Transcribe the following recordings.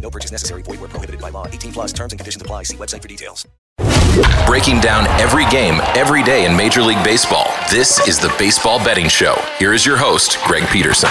No purchase necessary. Void where prohibited by law. 18 plus terms and conditions apply. See website for details. Breaking down every game, every day in Major League Baseball. This is the Baseball Betting Show. Here is your host, Greg Peterson.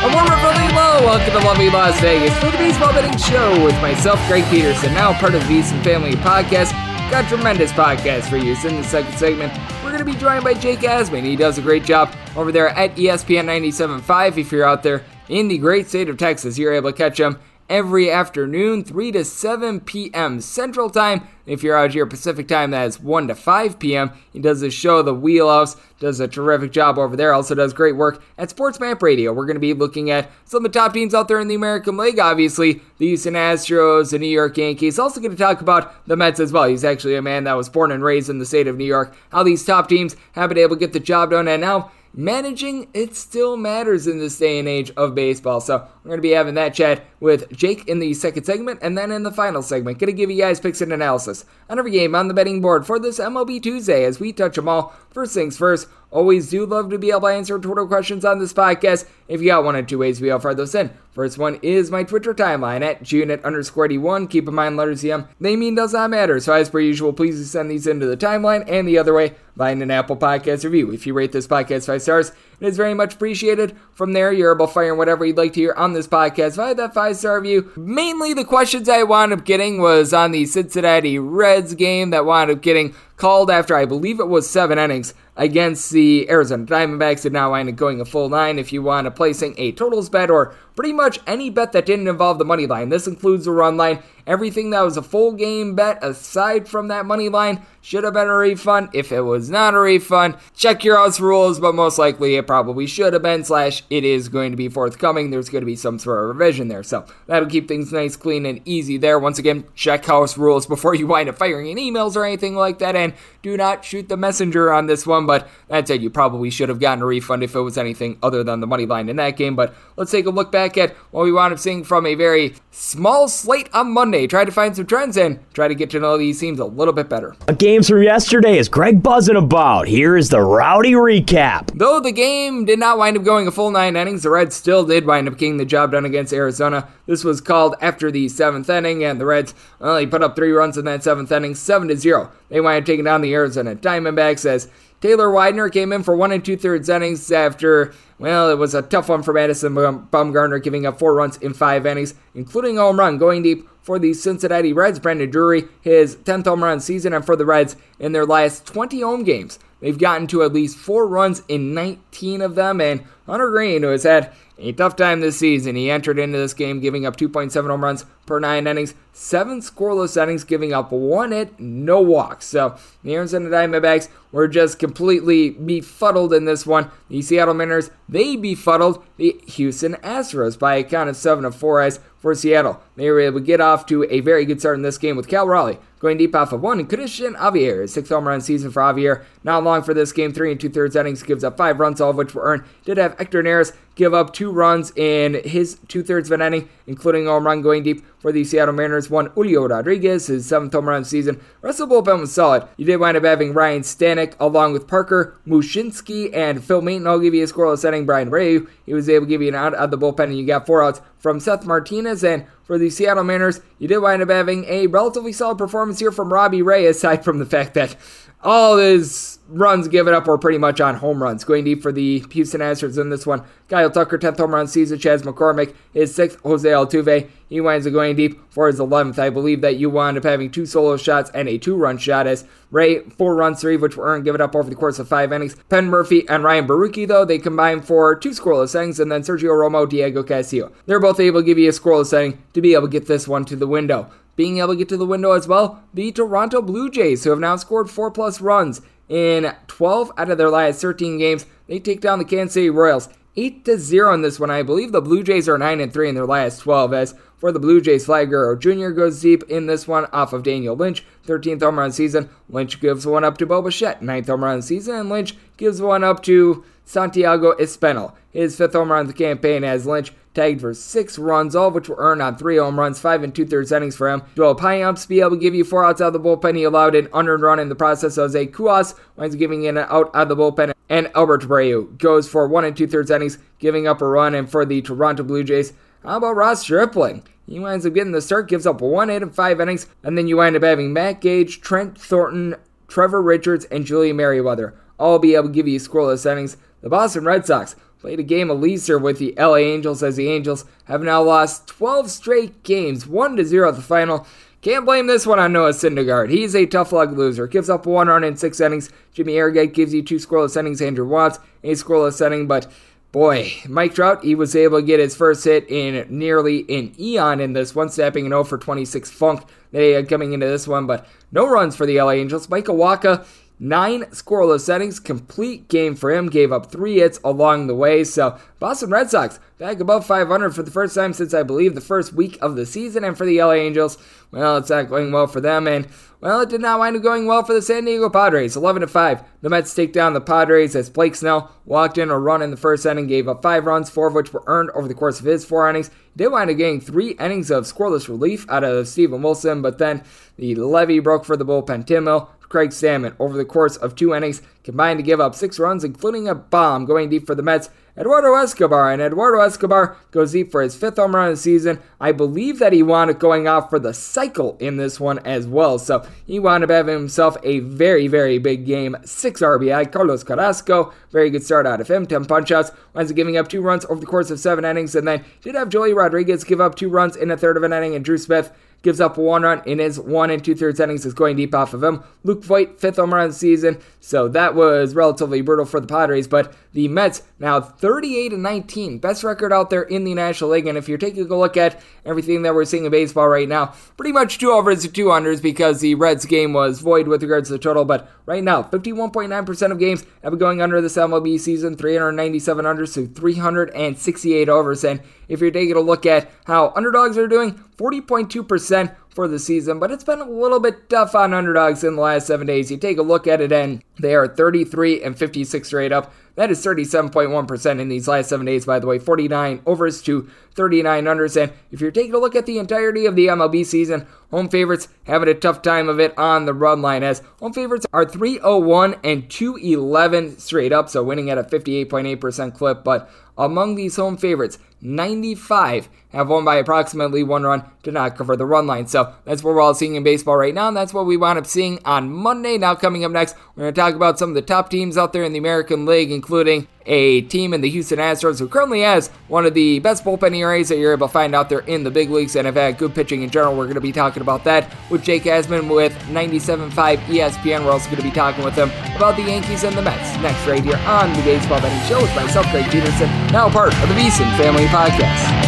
A warm friendly hello. Welcome to lovely Las Vegas for the Baseball Betting Show with myself, Greg Peterson, now part of the VSiN Family Podcast. Got a tremendous podcast for you. So in the second segment, we're going to be joined by Jake Asman. He does a great job over there at ESPN 97.5. If you're out there in the great state of Texas, you're able to catch him every afternoon, 3 to 7 p.m. Central Time. If you're out here Pacific Time, that is 1 to 5 p.m. He does the show, The Wheelhouse, does a terrific job over there. Also does great work at Sports Map Radio. We're going to be looking at some of the top teams out there in the American League, obviously. The Houston Astros, the New York Yankees. Also going to talk about the Mets as well. He's actually a man that was born and raised in the state of New York. How these top teams have been able to get the job done. And now managing it still matters in this day and age of baseball. So we're going to be having that chat with Jake in the second segment, and then in the final segment, going to give you guys picks and analysis on every game on the betting board for this MLB Tuesday as we touch them all. First things first, always do love to be able to answer Twitter questions on this podcast. If you got one or two ways, we fire those in. First one is my Twitter timeline at Junit underscore D1. Keep in mind, letters EM, they mean does not matter. So as per usual, please send these into the timeline and the other way, find an Apple Podcast review. If you rate this podcast five stars, it is very much appreciated. From there, you're able to fire whatever you'd like to hear on this podcast via that five star review. Mainly the questions I wound up getting was on the Cincinnati Reds game that wound up getting called after I believe it was seven innings against the Arizona Diamondbacks. Did not wind up going a full nine if you want to placing a totals bet or pretty much any bet that didn't involve the money line. This includes the run line. Everything that was a full game bet aside from that money line should have been a refund. If it was not a refund, check your house rules, but most likely it probably should have been, slash, it is going to be forthcoming. There's going to be some sort of revision there. So that'll keep things nice, clean, and easy there. Once again, check house rules before you wind up firing in emails or anything like that. And do not shoot the messenger on this one, but that said, you probably should have gotten a refund if it was anything other than the money line in that game. But let's take a look back at what we wound up seeing from a very small slate on Monday. Try to find some trends and try to get to know these teams a little bit better. A Games from yesterday is Greg buzzing about. Here is the rowdy recap. Though the game did not wind up going a full nine innings, the Reds still did wind up getting the job done against Arizona. This was called after the seventh inning, and the Reds only put up three runs in that seventh inning, seven to zero. They wind up taking down the Arizona Diamondbacks as Taylor Widener came in for one and two thirds innings after, well, it was a tough one for Madison Bumgarner, giving up four runs in five innings, including a home run, going deep for the Cincinnati Reds. Brandon Drury, his 10th home run season, and for the Reds in their last 20 home games. They've gotten to at least four runs in 19 of them, and Hunter Greene, who has had a tough time this season. He entered into this game giving up 2.7 home runs per nine innings, seven scoreless innings, giving up one hit, no walks. So the Arizona Diamondbacks were just completely befuddled in this one. The Seattle Mariners, they befuddled the Houston Astros by a count of seven of four as for Seattle. They were able to get off to a very good start in this game with Cal Raleigh going deep off of one, and Cristian Javier, sixth home run season for Javier. Not long for this game, three and two thirds innings, gives up five runs, all of which were earned. Did have Hector Neris give up two runs in his two thirds of an inning, including a home run going deep for the Seattle Mariners. One Julio Rodriguez, his seventh home run season. The bullpen was solid. You did wind up having Ryne Stanek along with Parker Mushinski and Phil Maton. I'll give you a scoreless inning. Brian Ray, he was able to give you an out of the bullpen, and you got four outs from Seth Martinez and for the Seattle Mariners. You did wind up having a relatively solid performance here from Robbie Ray, aside from the fact that all his runs given up were pretty much on home runs. Going deep for the Houston Astros in this one. Kyle Tucker, 10th home run season. Chas McCormick, his 6th. Jose Altuve, he winds up going deep for his 11th. I believe that you wound up having two solo shots and a two run shot as Ray, four runs, three which were earned, given up over the course of five innings. Penn Murfee and Ryan Borucki, though, they combined for two scoreless innings, and then Sergio Romo, Diego Castillo. They're both able to give you a scoreless inning to be able to get this one to the window. Being able to get to the window as well, the Toronto Blue Jays, who have now scored four plus runs in 12 out of their last 13 games. They take down the Kansas City Royals 8 to 0 in this one. I believe the Blue Jays are 9 and 3 in their last 12 as for the Blue Jays, Vlad Guerrero Jr. goes deep in this one off of Daniel Lynch, 13th home run season. Lynch gives one up to Bo Bichette, 9th home run season, and Lynch gives one up to Santiago Espinal, his fifth home run of the campaign as Lynch tagged for six runs, all of which were earned on three home runs, five and two thirds innings for him. Joel Payamps be able to give you four outs out of the bullpen. He allowed an unearned run in the process. Jose Cuas winds giving in an out of the bullpen. And Albert Abreu goes for one and two thirds innings, giving up a run. And for the Toronto Blue Jays, how about Ross Stripling? He winds up getting the start, gives up one hit in five innings, and then you wind up having Matt Gage, Trent Thornton, Trevor Richards, and Julian Merryweather all be able to give you scoreless innings. The Boston Red Sox played a game of leaser with the LA Angels as the Angels have now lost 12 straight games, 1 to 0 at the final. Can't blame this one on Noah Syndergaard. He's a tough luck loser. Gives up one run in six innings. Jimmy Herget gives you two scoreless innings. Andrew Wantz, a scoreless inning. But boy, Mike Trout, he was able to get his first hit in nearly an eon in this one, snapping an 0 for 26 funk they coming into this one. But no runs for the LA Angels. Michael Wacha, Nine scoreless settings, complete game for him. Gave up three hits along the way. So, Boston Red Sox back above 500 for the first time since I believe the first week of the season. And for the LA Angels, well, it's not going well for them. And, well, it did not wind up going well for the San Diego Padres. 11 to 5. The Mets take down the Padres as Blake Snell walked in a run in the first inning, gave up five runs, four of which were earned over the course of his four innings. He did wind up getting three innings of scoreless relief out of Steven Wilson, but then the levy broke for the bullpen. Tim Craig Stammen over the course of two innings combined to give up six runs, including a bomb going deep for the Mets. Eduardo Escobar, and Eduardo Escobar goes deep for his fifth home run of the season. I believe that he wound up going off for the cycle in this one as well. So he wound up having himself a very, very big game. Six RBI. Carlos Carrasco, very good start out of him. 10 punchouts. Winds up giving up two runs over the course of seven innings. And then did have Joey Rodriguez give up two runs in a third of an inning. And Drew Smith gives up one run in his one and two thirds innings is going deep off of him. Luke Voit, fifth home run season, so that was relatively brutal for the Padres. But the Mets now 38 and 19, best record out there in the National League. And if you're taking a look at everything that we're seeing in baseball right now, pretty much two overs to two unders because the Reds game was void with regards to the total. But right now, 51.9% of games have been going under this MLB season, 397 unders to 368 overs. And if you're taking a look at how underdogs are doing, 40.2% for the season, but it's been a little bit tough on underdogs in the last seven days. You take a look at it, and they are 33 and 56 straight up. That is 37.1% in these last seven days, by the way. 49 overs to 39 unders. And if you're taking a look at the entirety of the MLB season, home favorites having a tough time of it on the run line as home favorites are 301 and 211 straight up, so winning at a 58.8% clip. But among these home favorites, 95 have won by approximately one run to not cover the run line. So that's what we're all seeing in baseball right now, and that's what we wound up seeing on Monday. Now, coming up next, we're going to talk about some of the top teams out there in the American League, including including a team in the Houston Astros who currently has one of the best bullpen ERAs that you're able to find out there in the big leagues and have had good pitching in general. We're going to be talking about that with Jake Asman with 97.5 ESPN. We're also going to be talking with him about the Yankees and the Mets next right here on the Baseball Betting Show with myself, Greg Peterson, now part of the VSiN Family Podcast.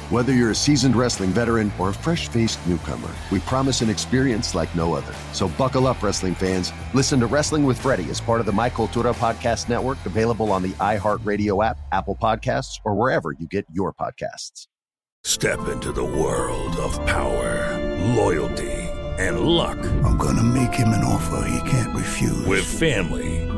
Whether you're a seasoned wrestling veteran or a fresh faced newcomer, we promise an experience like no other. So buckle up, wrestling fans. Listen to Wrestling with Freddie as part of the My Cultura Podcast Network, available on the iHeartRadio app, Apple Podcasts, or wherever you get your podcasts. Step into the world of power, loyalty, and luck. I'm going to make him an offer he can't refuse. With family,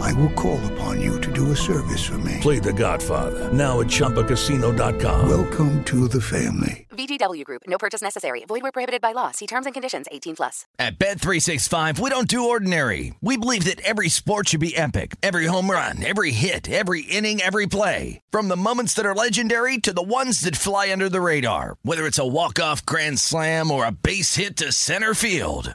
I will call upon you to do a service for me. Play The Godfather now at ChumbaCasino.com. Welcome to the family. VGW Group. No purchase necessary. Void where prohibited by law. See terms and conditions. 18 plus. At Bet365, we don't do ordinary. We believe that every sport should be epic. Every home run, every hit, every inning, every play. From the moments that are legendary to the ones that fly under the radar. Whether it's a walk-off grand slam or a base hit to center field.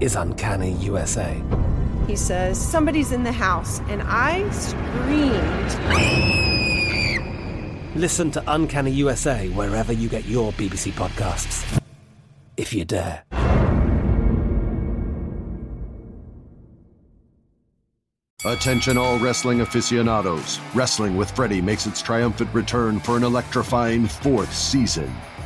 is Uncanny USA. He says, Somebody's in the house, and I screamed. Listen to Uncanny USA wherever you get your BBC podcasts, if you dare. Attention, all wrestling aficionados. Wrestling with Freddie makes its triumphant return for an electrifying fourth season.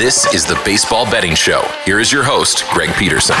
This is the Baseball Betting Show. Here is your host, Greg Peterson.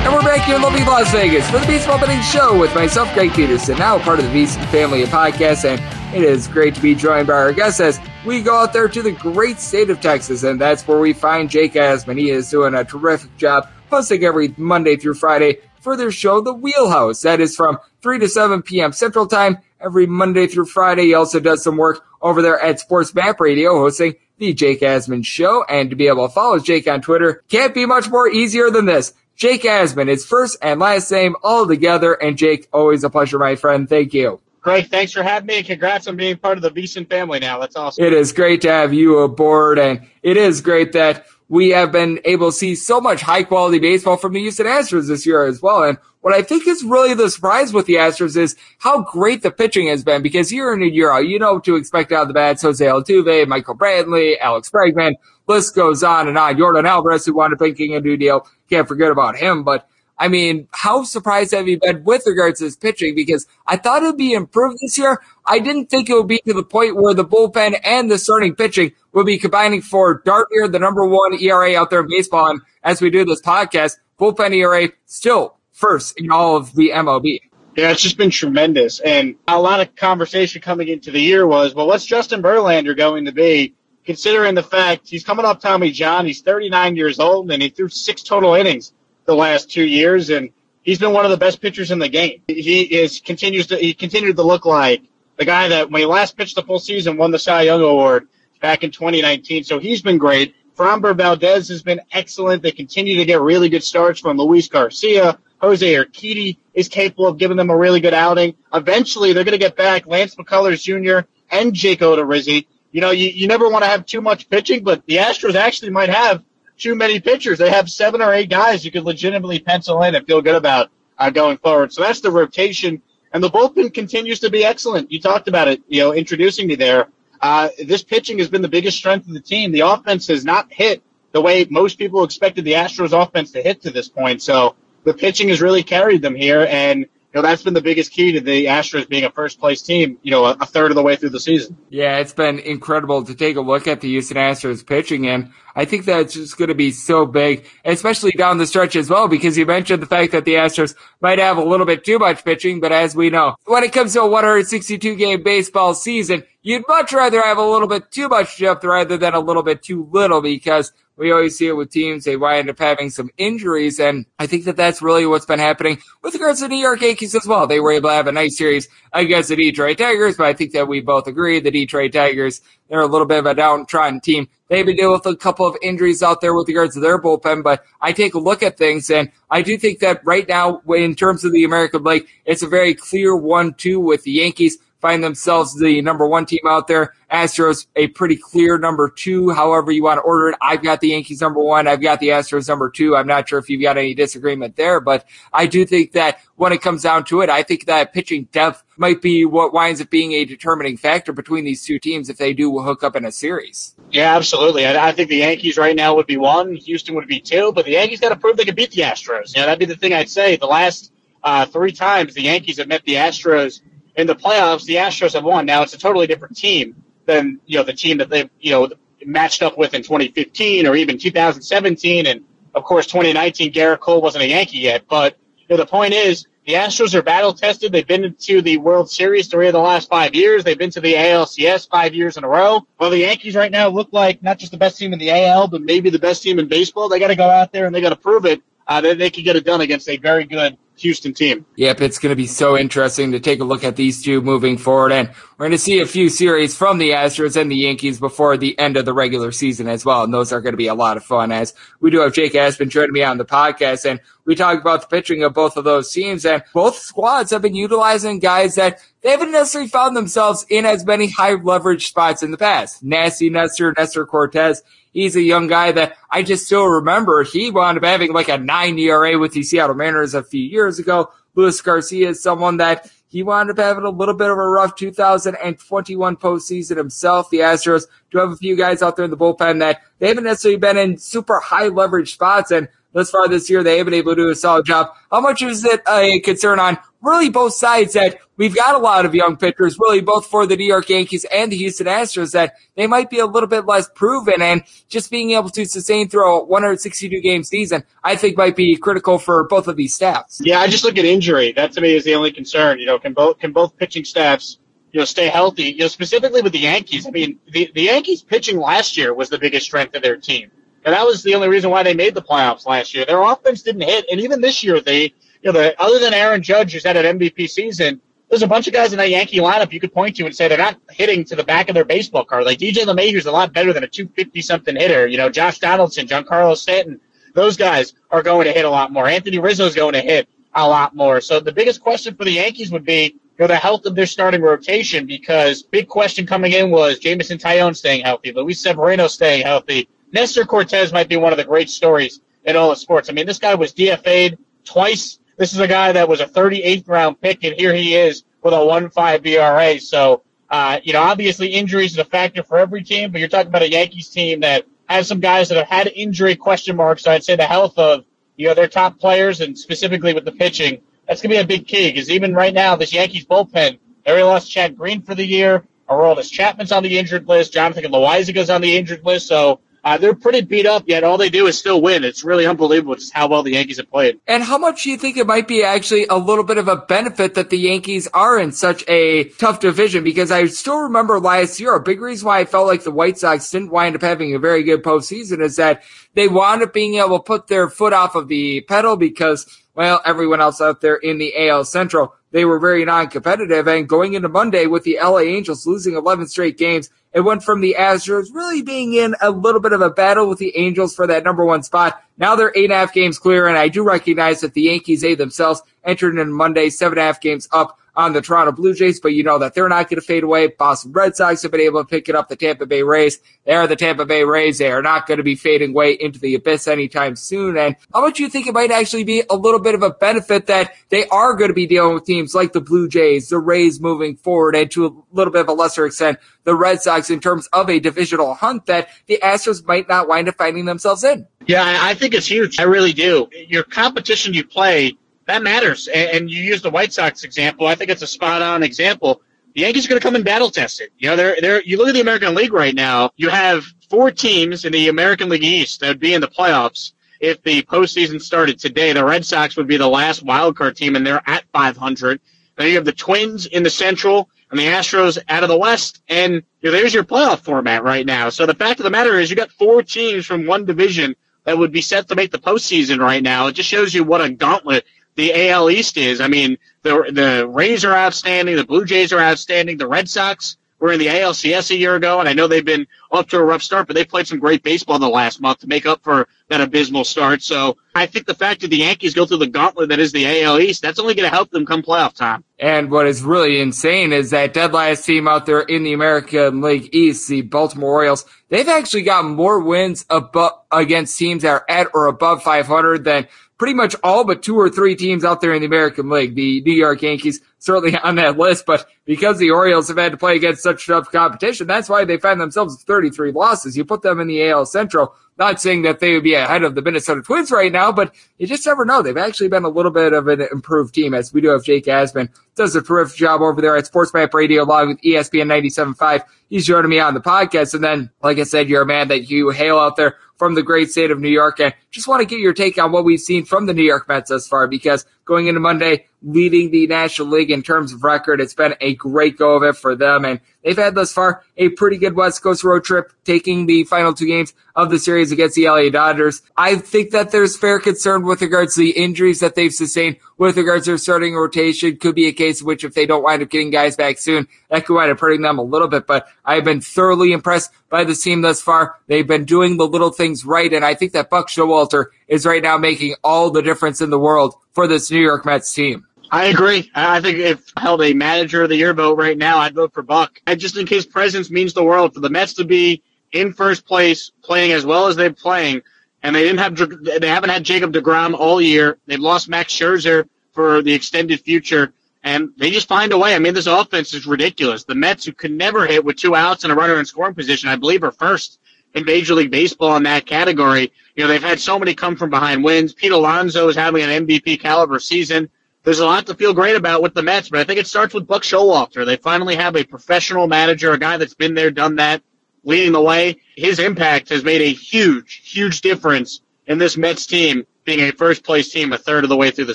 And we're back here in lovely Las Vegas for the Baseball Betting Show with myself, Greg Peterson, now part of the VSiN family of podcasts. And it is great to be joined by our guests as we go out there to the great state of Texas. And that's where we find Jake Asman. He is doing a terrific job hosting every Monday through Friday for their show, The Wheelhouse. That is from 3 to 7 p.m. Central Time every Monday through Friday. He also does some work over there at Sports Map Radio hosting the Jake Asman Show. And to be able to follow Jake on Twitter can't be much more easier than this. Jake Asman, his first and last name all together. And Jake, always a pleasure, my friend. Thank you. Great. thanks for having me and congrats on being part of the VSiN family now. That's awesome. It is great to have you aboard and it is great that we have been able to see so much high quality baseball from the Houston Astros this year as well. And what I think is really the surprise with the Astros is how great the pitching has been because year in and year out, you know what to expect out of the bats, Jose Altuve, Michael Brantley, Alex Bregman, list goes on and on. Yordan Alvarez, who wanted making a new deal. Can't forget about him, but I mean, how surprised have you been with regards to his pitching? Because I thought it would be improved this year. I didn't think it would be to the point where the bullpen and the starting pitching would be combining for Darvier, the number one ERA out there in baseball. And as we do this podcast, bullpen ERA still first in all of the MLB. Yeah, it's just been tremendous. And a lot of conversation coming into the year was, well, what's Justin Verlander going to be? Considering the fact he's coming off Tommy John, he's 39 years old and he threw six total innings the last two years, and he's been one of the best pitchers in the game. He is continues to he continued to look like the guy that when he last pitched the full season won the Cy Young Award back in 2019. So he's been great. Framber Valdez has been excellent. They continue to get really good starts from Luis Garcia. Jose Urquidy is capable of giving them a really good outing. Eventually, they're going to get back Lance McCullers Jr. and Jake Odorizzi. You know, you, you never want to have too much pitching, but the Astros actually might have too many pitchers. They have seven or eight guys you could legitimately pencil in and feel good about uh, going forward. So that's the rotation. And the bullpen continues to be excellent. You talked about it, you know, introducing me there. Uh, this pitching has been the biggest strength of the team. The offense has not hit the way most people expected the Astros offense to hit to this point. So the pitching has really carried them here. And you know, that's been the biggest key to the Astros being a first place team, you know, a, a, third of the way through the season. Yeah, it's been incredible to take a look at the Houston Astros pitching. And I think that's just going to be so big, especially down the stretch as well, because you mentioned the fact that the Astros might have a little bit too much pitching. But as we know, when it comes to a 162 game baseball season, you'd much rather have a little bit too much depth rather than a little bit too little because we always see it with teams. They wind up having some injuries. And I think that that's really what's been happening with regards to the New York Yankees as well. They were able to have a nice series against the Detroit Tigers, but I think that we both agree the Detroit Tigers, they're a little bit of a downtrodden team. They've been dealing with a couple of injuries out there with regards to their bullpen, but I take a look at things and I do think that right now, in terms of the American League, it's a very clear one-two with the Yankees find themselves the number one team out there. Astros, a pretty clear number two, however you want to order it. I've got the Yankees number one. I've got the Astros number two. I'm not sure if you've got any disagreement there, but I do think that when it comes down to it, I think that pitching depth might be what winds up being a determining factor between these two teams if they do hook up in a series. Yeah, absolutely. I, I think the Yankees right now would be one, Houston would be two, but the Yankees got to prove they can beat the Astros. You know, that'd be the thing I'd say. The last uh, three times the Yankees have met the Astros in the playoffs, the Astros have won. Now it's a totally different team than you know the team that they you know matched up with in 2015 or even 2017, and of course 2019. Gerrit Cole wasn't a Yankee yet, but you know, the point is the Astros are battle tested. They've been to the World Series three of the last five years. They've been to the ALCS five years in a row. Well, the Yankees right now look like not just the best team in the AL, but maybe the best team in baseball. They got to go out there and they got to prove it uh, that they can get it done against a very good Houston team. Yep, it's going to be so interesting to take a look at these two moving forward. And we're going to see a few series from the Astros and the Yankees before the end of the regular season as well. And those are going to be a lot of fun as we do have Jake Asman joining me on the podcast. And we talk about the pitching of both of those teams and both squads have been utilizing guys that they haven't necessarily found themselves in as many high leverage spots in the past. Nasty Nestor, Nestor Cortes He's a young guy that I just still remember. He wound up having like a nine ERA with the Seattle Mariners a few years ago. Luis Garcia is someone that he wound up having a little bit of a rough 2021 postseason himself. The Astros do have a few guys out there in the bullpen that they haven't necessarily been in super high leverage spots. And thus far this year, they haven't been able to do a solid job. How much is it a concern on really both sides that we've got a lot of young pitchers, really both for the New York Yankees and the Houston Astros that they might be a little bit less proven and just being able to sustain through a 162 game season, I think might be critical for both of these staffs. Yeah, I just look at injury. That to me is the only concern. You know, can both, can both pitching staffs you know, stay healthy. You know, specifically with the Yankees. I mean, the, the Yankees pitching last year was the biggest strength of their team. And that was the only reason why they made the playoffs last year. Their offense didn't hit. And even this year, they, you know, the, other than Aaron Judge, who's had an MVP season, there's a bunch of guys in that Yankee lineup you could point to and say they're not hitting to the back of their baseball card. Like DJ LeMahieu's a lot better than a 250 something hitter. You know, Josh Donaldson, Giancarlo Stanton, those guys are going to hit a lot more. Anthony Rizzo is going to hit a lot more. So the biggest question for the Yankees would be, you know, the health of their starting rotation because big question coming in was Jameson Taillon staying healthy, Luis Severino staying healthy. Nestor Cortes might be one of the great stories in all of sports. I mean, this guy was DFA'd twice. This is a guy that was a 38th round pick, and here he is with a 1.5 ERA. So, uh, you know, obviously injuries is a factor for every team, but you're talking about a Yankees team that has some guys that have had injury question marks. So I'd say the health of, you know, their top players and specifically with the pitching, that's going to be a big key because even right now, this Yankees bullpen, they already lost Chad Green for the year. Aroldis Chapman's on the injured list. Jonathan Loáisiga's on the injured list. So uh, they're pretty beat up, yet all they do is still win. It's really unbelievable just how well the Yankees have played. And how much do you think it might be actually a little bit of a benefit that the Yankees are in such a tough division? Because I still remember last year, a big reason why I felt like the White Sox didn't wind up having a very good postseason is that they wound up being able to put their foot off of the pedal because, well, everyone else out there in the AL Central, they were very non-competitive. And going into Monday with the LA Angels losing 11 straight games, it went from the Astros really being in a little bit of a battle with the Angels for that number one spot. Now they're eight and a half games clear, and I do recognize that the Yankees, they themselves entered in Monday seven and a half games up on the Toronto Blue Jays, but you know that they're not going to fade away. Boston Red Sox have been able to pick it up. The Tampa Bay Rays, they are the Tampa Bay Rays. They are not going to be fading away into the abyss anytime soon. And how much you think it might actually be a little bit of a benefit that they are going to be dealing with teams like the Blue Jays, the Rays moving forward, and to a little bit of a lesser extent, the Red Sox in terms of a divisional hunt that the Astros might not wind up finding themselves in? Yeah, I think it's huge. I really do. Your competition you play that matters. And, you use the White Sox example. I think it's a spot on example. The Yankees are going to come and battle tested. You know, they're, they're, you look at the American League right now, you have four teams in the American League East that would be in the playoffs. If the postseason started today, the Red Sox would be the last wild card team and they're at 500. Then you have the Twins in the Central and the Astros out of the West. And you know, there's your playoff format right now. So the fact of the matter is you got four teams from one division that would be set to make the postseason right now. It just shows you what a gauntlet the AL East is. I mean, the the Rays are outstanding, the Blue Jays are outstanding, the Red Sox were in the ALCS a year ago, and I know they've been off to a rough start, but they played some great baseball in the last month to make up for that abysmal start. So I think the fact that the Yankees go through the gauntlet that is the AL East, that's only going to help them come playoff time. And what is really insane is that dead last team out there in the American League East, the Baltimore Orioles, they've actually got more wins above, against teams that are at or above 500 than pretty much all but two or three teams out there in the American League. The New York Yankees certainly on that list, but because the Orioles have had to play against such tough competition, that's why they find themselves with 33 losses. You put them in the AL Central. Not saying that they would be ahead of the Minnesota Twins right now, but you just never know. They've actually been a little bit of an improved team as we do have Jake Asman. Does a terrific job over there at Sports Map Radio along with ESPN 97.5. He's joining me on the podcast. And then, like I said, you're a man that you hail out there from the great state of New York. And just want to get your take on what we've seen from the New York Mets thus far because going into Monday, leading the National League in terms of record. It's been a great go of it for them, and they've had thus far a pretty good West Coast road trip, taking the final two games of the series against the LA Dodgers. I think that there's fair concern with regards to the injuries that they've sustained with regards to their starting rotation. Could be a case in which if they don't wind up getting guys back soon, that could wind up hurting them a little bit, but I've been thoroughly impressed by this team thus far. They've been doing the little things right, and I think that Buck Showalter is right now making all the difference in the world for this New York Mets team. I agree. I think if I held a manager of the year vote right now, I'd vote for Buck. And just in case presence means the world for the Mets to be in first place, playing as well as they're playing, and they didn't have they haven't had Jacob Degrom all year. They've lost Max Scherzer for the extended future, and they just find a way. I mean, this offense is ridiculous. The Mets, who could never hit with two outs and a runner in scoring position, I believe, are first in Major League Baseball in that category. You know, they've had so many come from behind wins. Pete Alonso is having an MVP caliber season. There's a lot to feel great about with the Mets, but I think it starts with Buck Showalter. They finally have a professional manager, a guy that's been there, done that, leading the way. His impact has made a huge, huge difference in this Mets team being a first place team a third of the way through the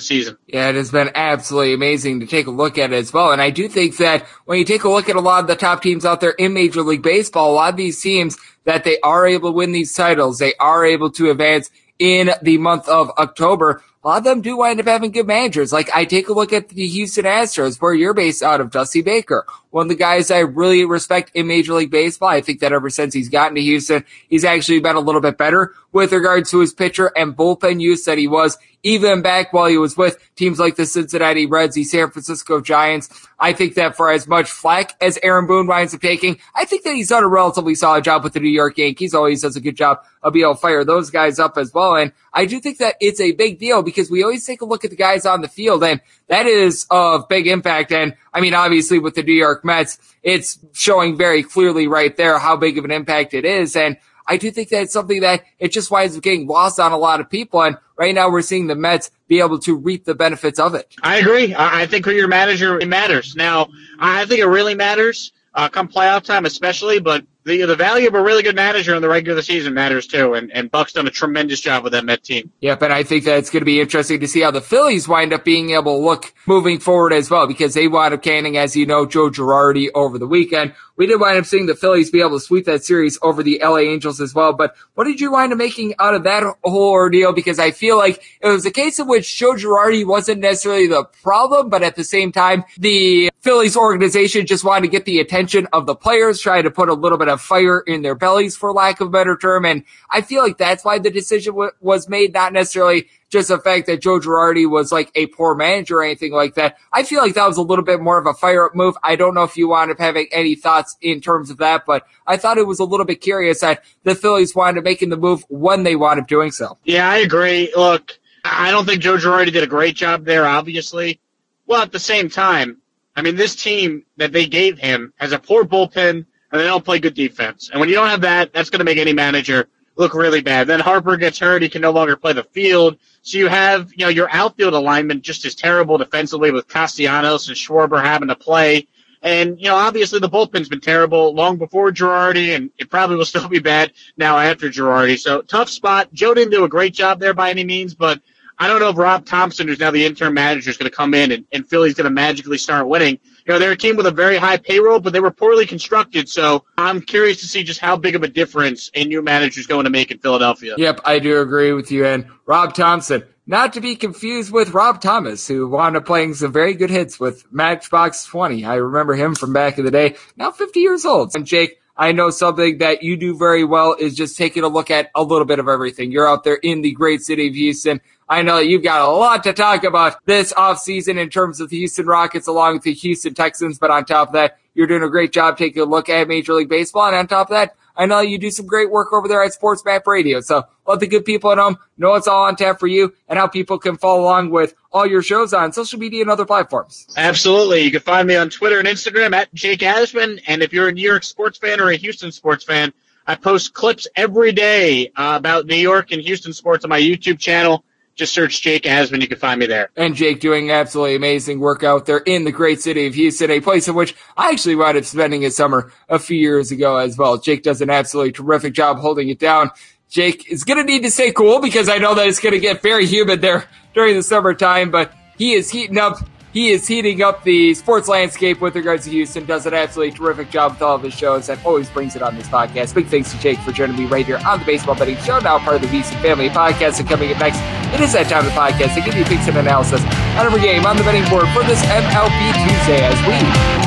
season. Yeah, it has been absolutely amazing to take a look at it as well. And I do think that when you take a look at a lot of the top teams out there in Major League Baseball, a lot of these teams that they are able to win these titles, they are able to advance in the month of October. a lot of them do wind up having good managers. Like I take a look at the Houston Astros, where you're based out of Dusty Baker, one of the guys I really respect in Major League Baseball. I think that ever since he's gotten to Houston, he's actually been a little bit better with regards to his pitcher and bullpen use that he was even back while he was with teams like the Cincinnati Reds, the San Francisco Giants. I think that for as much flack as Aaron Boone winds up taking, I think that he's done a relatively solid job with the New York Yankees. Always does a good job of being able to fire those guys up as well. And I do think that it's a big deal because we always take a look at the guys on the field and that is of big impact. And I mean, obviously with the New York Mets, it's showing very clearly right there how big of an impact it is. And I do think that it's something that it just winds up getting lost on a lot of people. And right now we're seeing the Mets be able to reap the benefits of it. I agree. I think for your manager, it matters. Now, I think it really matters uh, come playoff time, especially, but the the value of a really good manager in the regular season matters too. And and Buck's done a tremendous job with that Met team. Yep, and I think that it's going to be interesting to see how the Phillies wind up being able to look moving forward as well, because they wound up canning, as you know, Joe Girardi over the weekend. We did wind up seeing the Phillies be able to sweep that series over the LA Angels as well. But what did you wind up making out of that whole ordeal? Because I feel like it was a case in which Joe Girardi wasn't necessarily the problem, but at the same time, the Phillies organization just wanted to get the attention of the players, try to put a little bit of fire in their bellies, for lack of a better term. And I feel like that's why the decision w- was made, not necessarily just the fact that Joe Girardi was like a poor manager or anything like that. I feel like that was a little bit more of a fire up move. I don't know if you wound up having any thoughts in terms of that, but I thought it was a little bit curious that the Phillies wound up making the move when they wound up doing so. Yeah, I agree. Look, I don't think Joe Girardi did a great job there, obviously. Well, at the same time, I mean, this team that they gave him has a poor bullpen and they don't play good defense. And when you don't have that, that's going to make any manager look really bad. Then Harper gets hurt. He can no longer play the field. So you have, you know, your outfield alignment just as terrible defensively with Castellanos and Schwarber having to play. And, you know, obviously the bullpen's been terrible long before Girardi, and it probably will still be bad now after Girardi. So tough spot. Joe didn't do a great job there by any means, but I don't know if Rob Thomson, who's now the interim manager, is going to come in and, and Philly's going to magically start winning. You know, they're a team with a very high payroll, but they were poorly constructed. So I'm curious to see just how big of a difference a new manager is going to make in Philadelphia. Yep, I do agree with you. And Rob Thomson, not to be confused with Rob Thomas, who wound up playing some very good hits with Matchbox 20. I remember him from back in the day, now 50 years old. And Jake, I know something that you do very well is just taking a look at a little bit of everything. You're out there in the great city of Houston. I know you've got a lot to talk about this offseason in terms of the Houston Rockets along with the Houston Texans. But on top of that, you're doing a great job taking a look at Major League Baseball. And on top of that, I know you do some great work over there at Sports Map Radio. So let the good people at home know it's all on tap for you and how people can follow along with all your shows on social media and other platforms. Absolutely. You can find me on Twitter and Instagram at Jake Asman. And if you're a New York sports fan or a Houston sports fan, I post clips every day uh, about New York and Houston sports on my YouTube channel. Just search Jake Asman. You can find me there. And Jake doing absolutely amazing work out there in the great city of Houston, a place in which I actually wound up spending a summer a few years ago as well. Jake does an absolutely terrific job holding it down. Jake is going to need to stay cool because I know that it's going to get very humid there during the summertime, but he is heating up he is heating up the sports landscape with regards to Houston, does an absolutely terrific job with all of his shows, and always brings it on this podcast. Big thanks to Jake for joining me right here on the Baseball Betting Show, now part of the VSiN Family Podcast. And coming up next, it is that time of the podcast to give you picks and analysis on every game on the betting board for this MLB Tuesday as we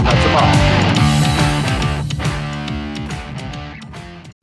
touch them all.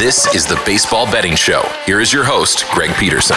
This is the Baseball Betting Show. Here is your host, Greg Peterson.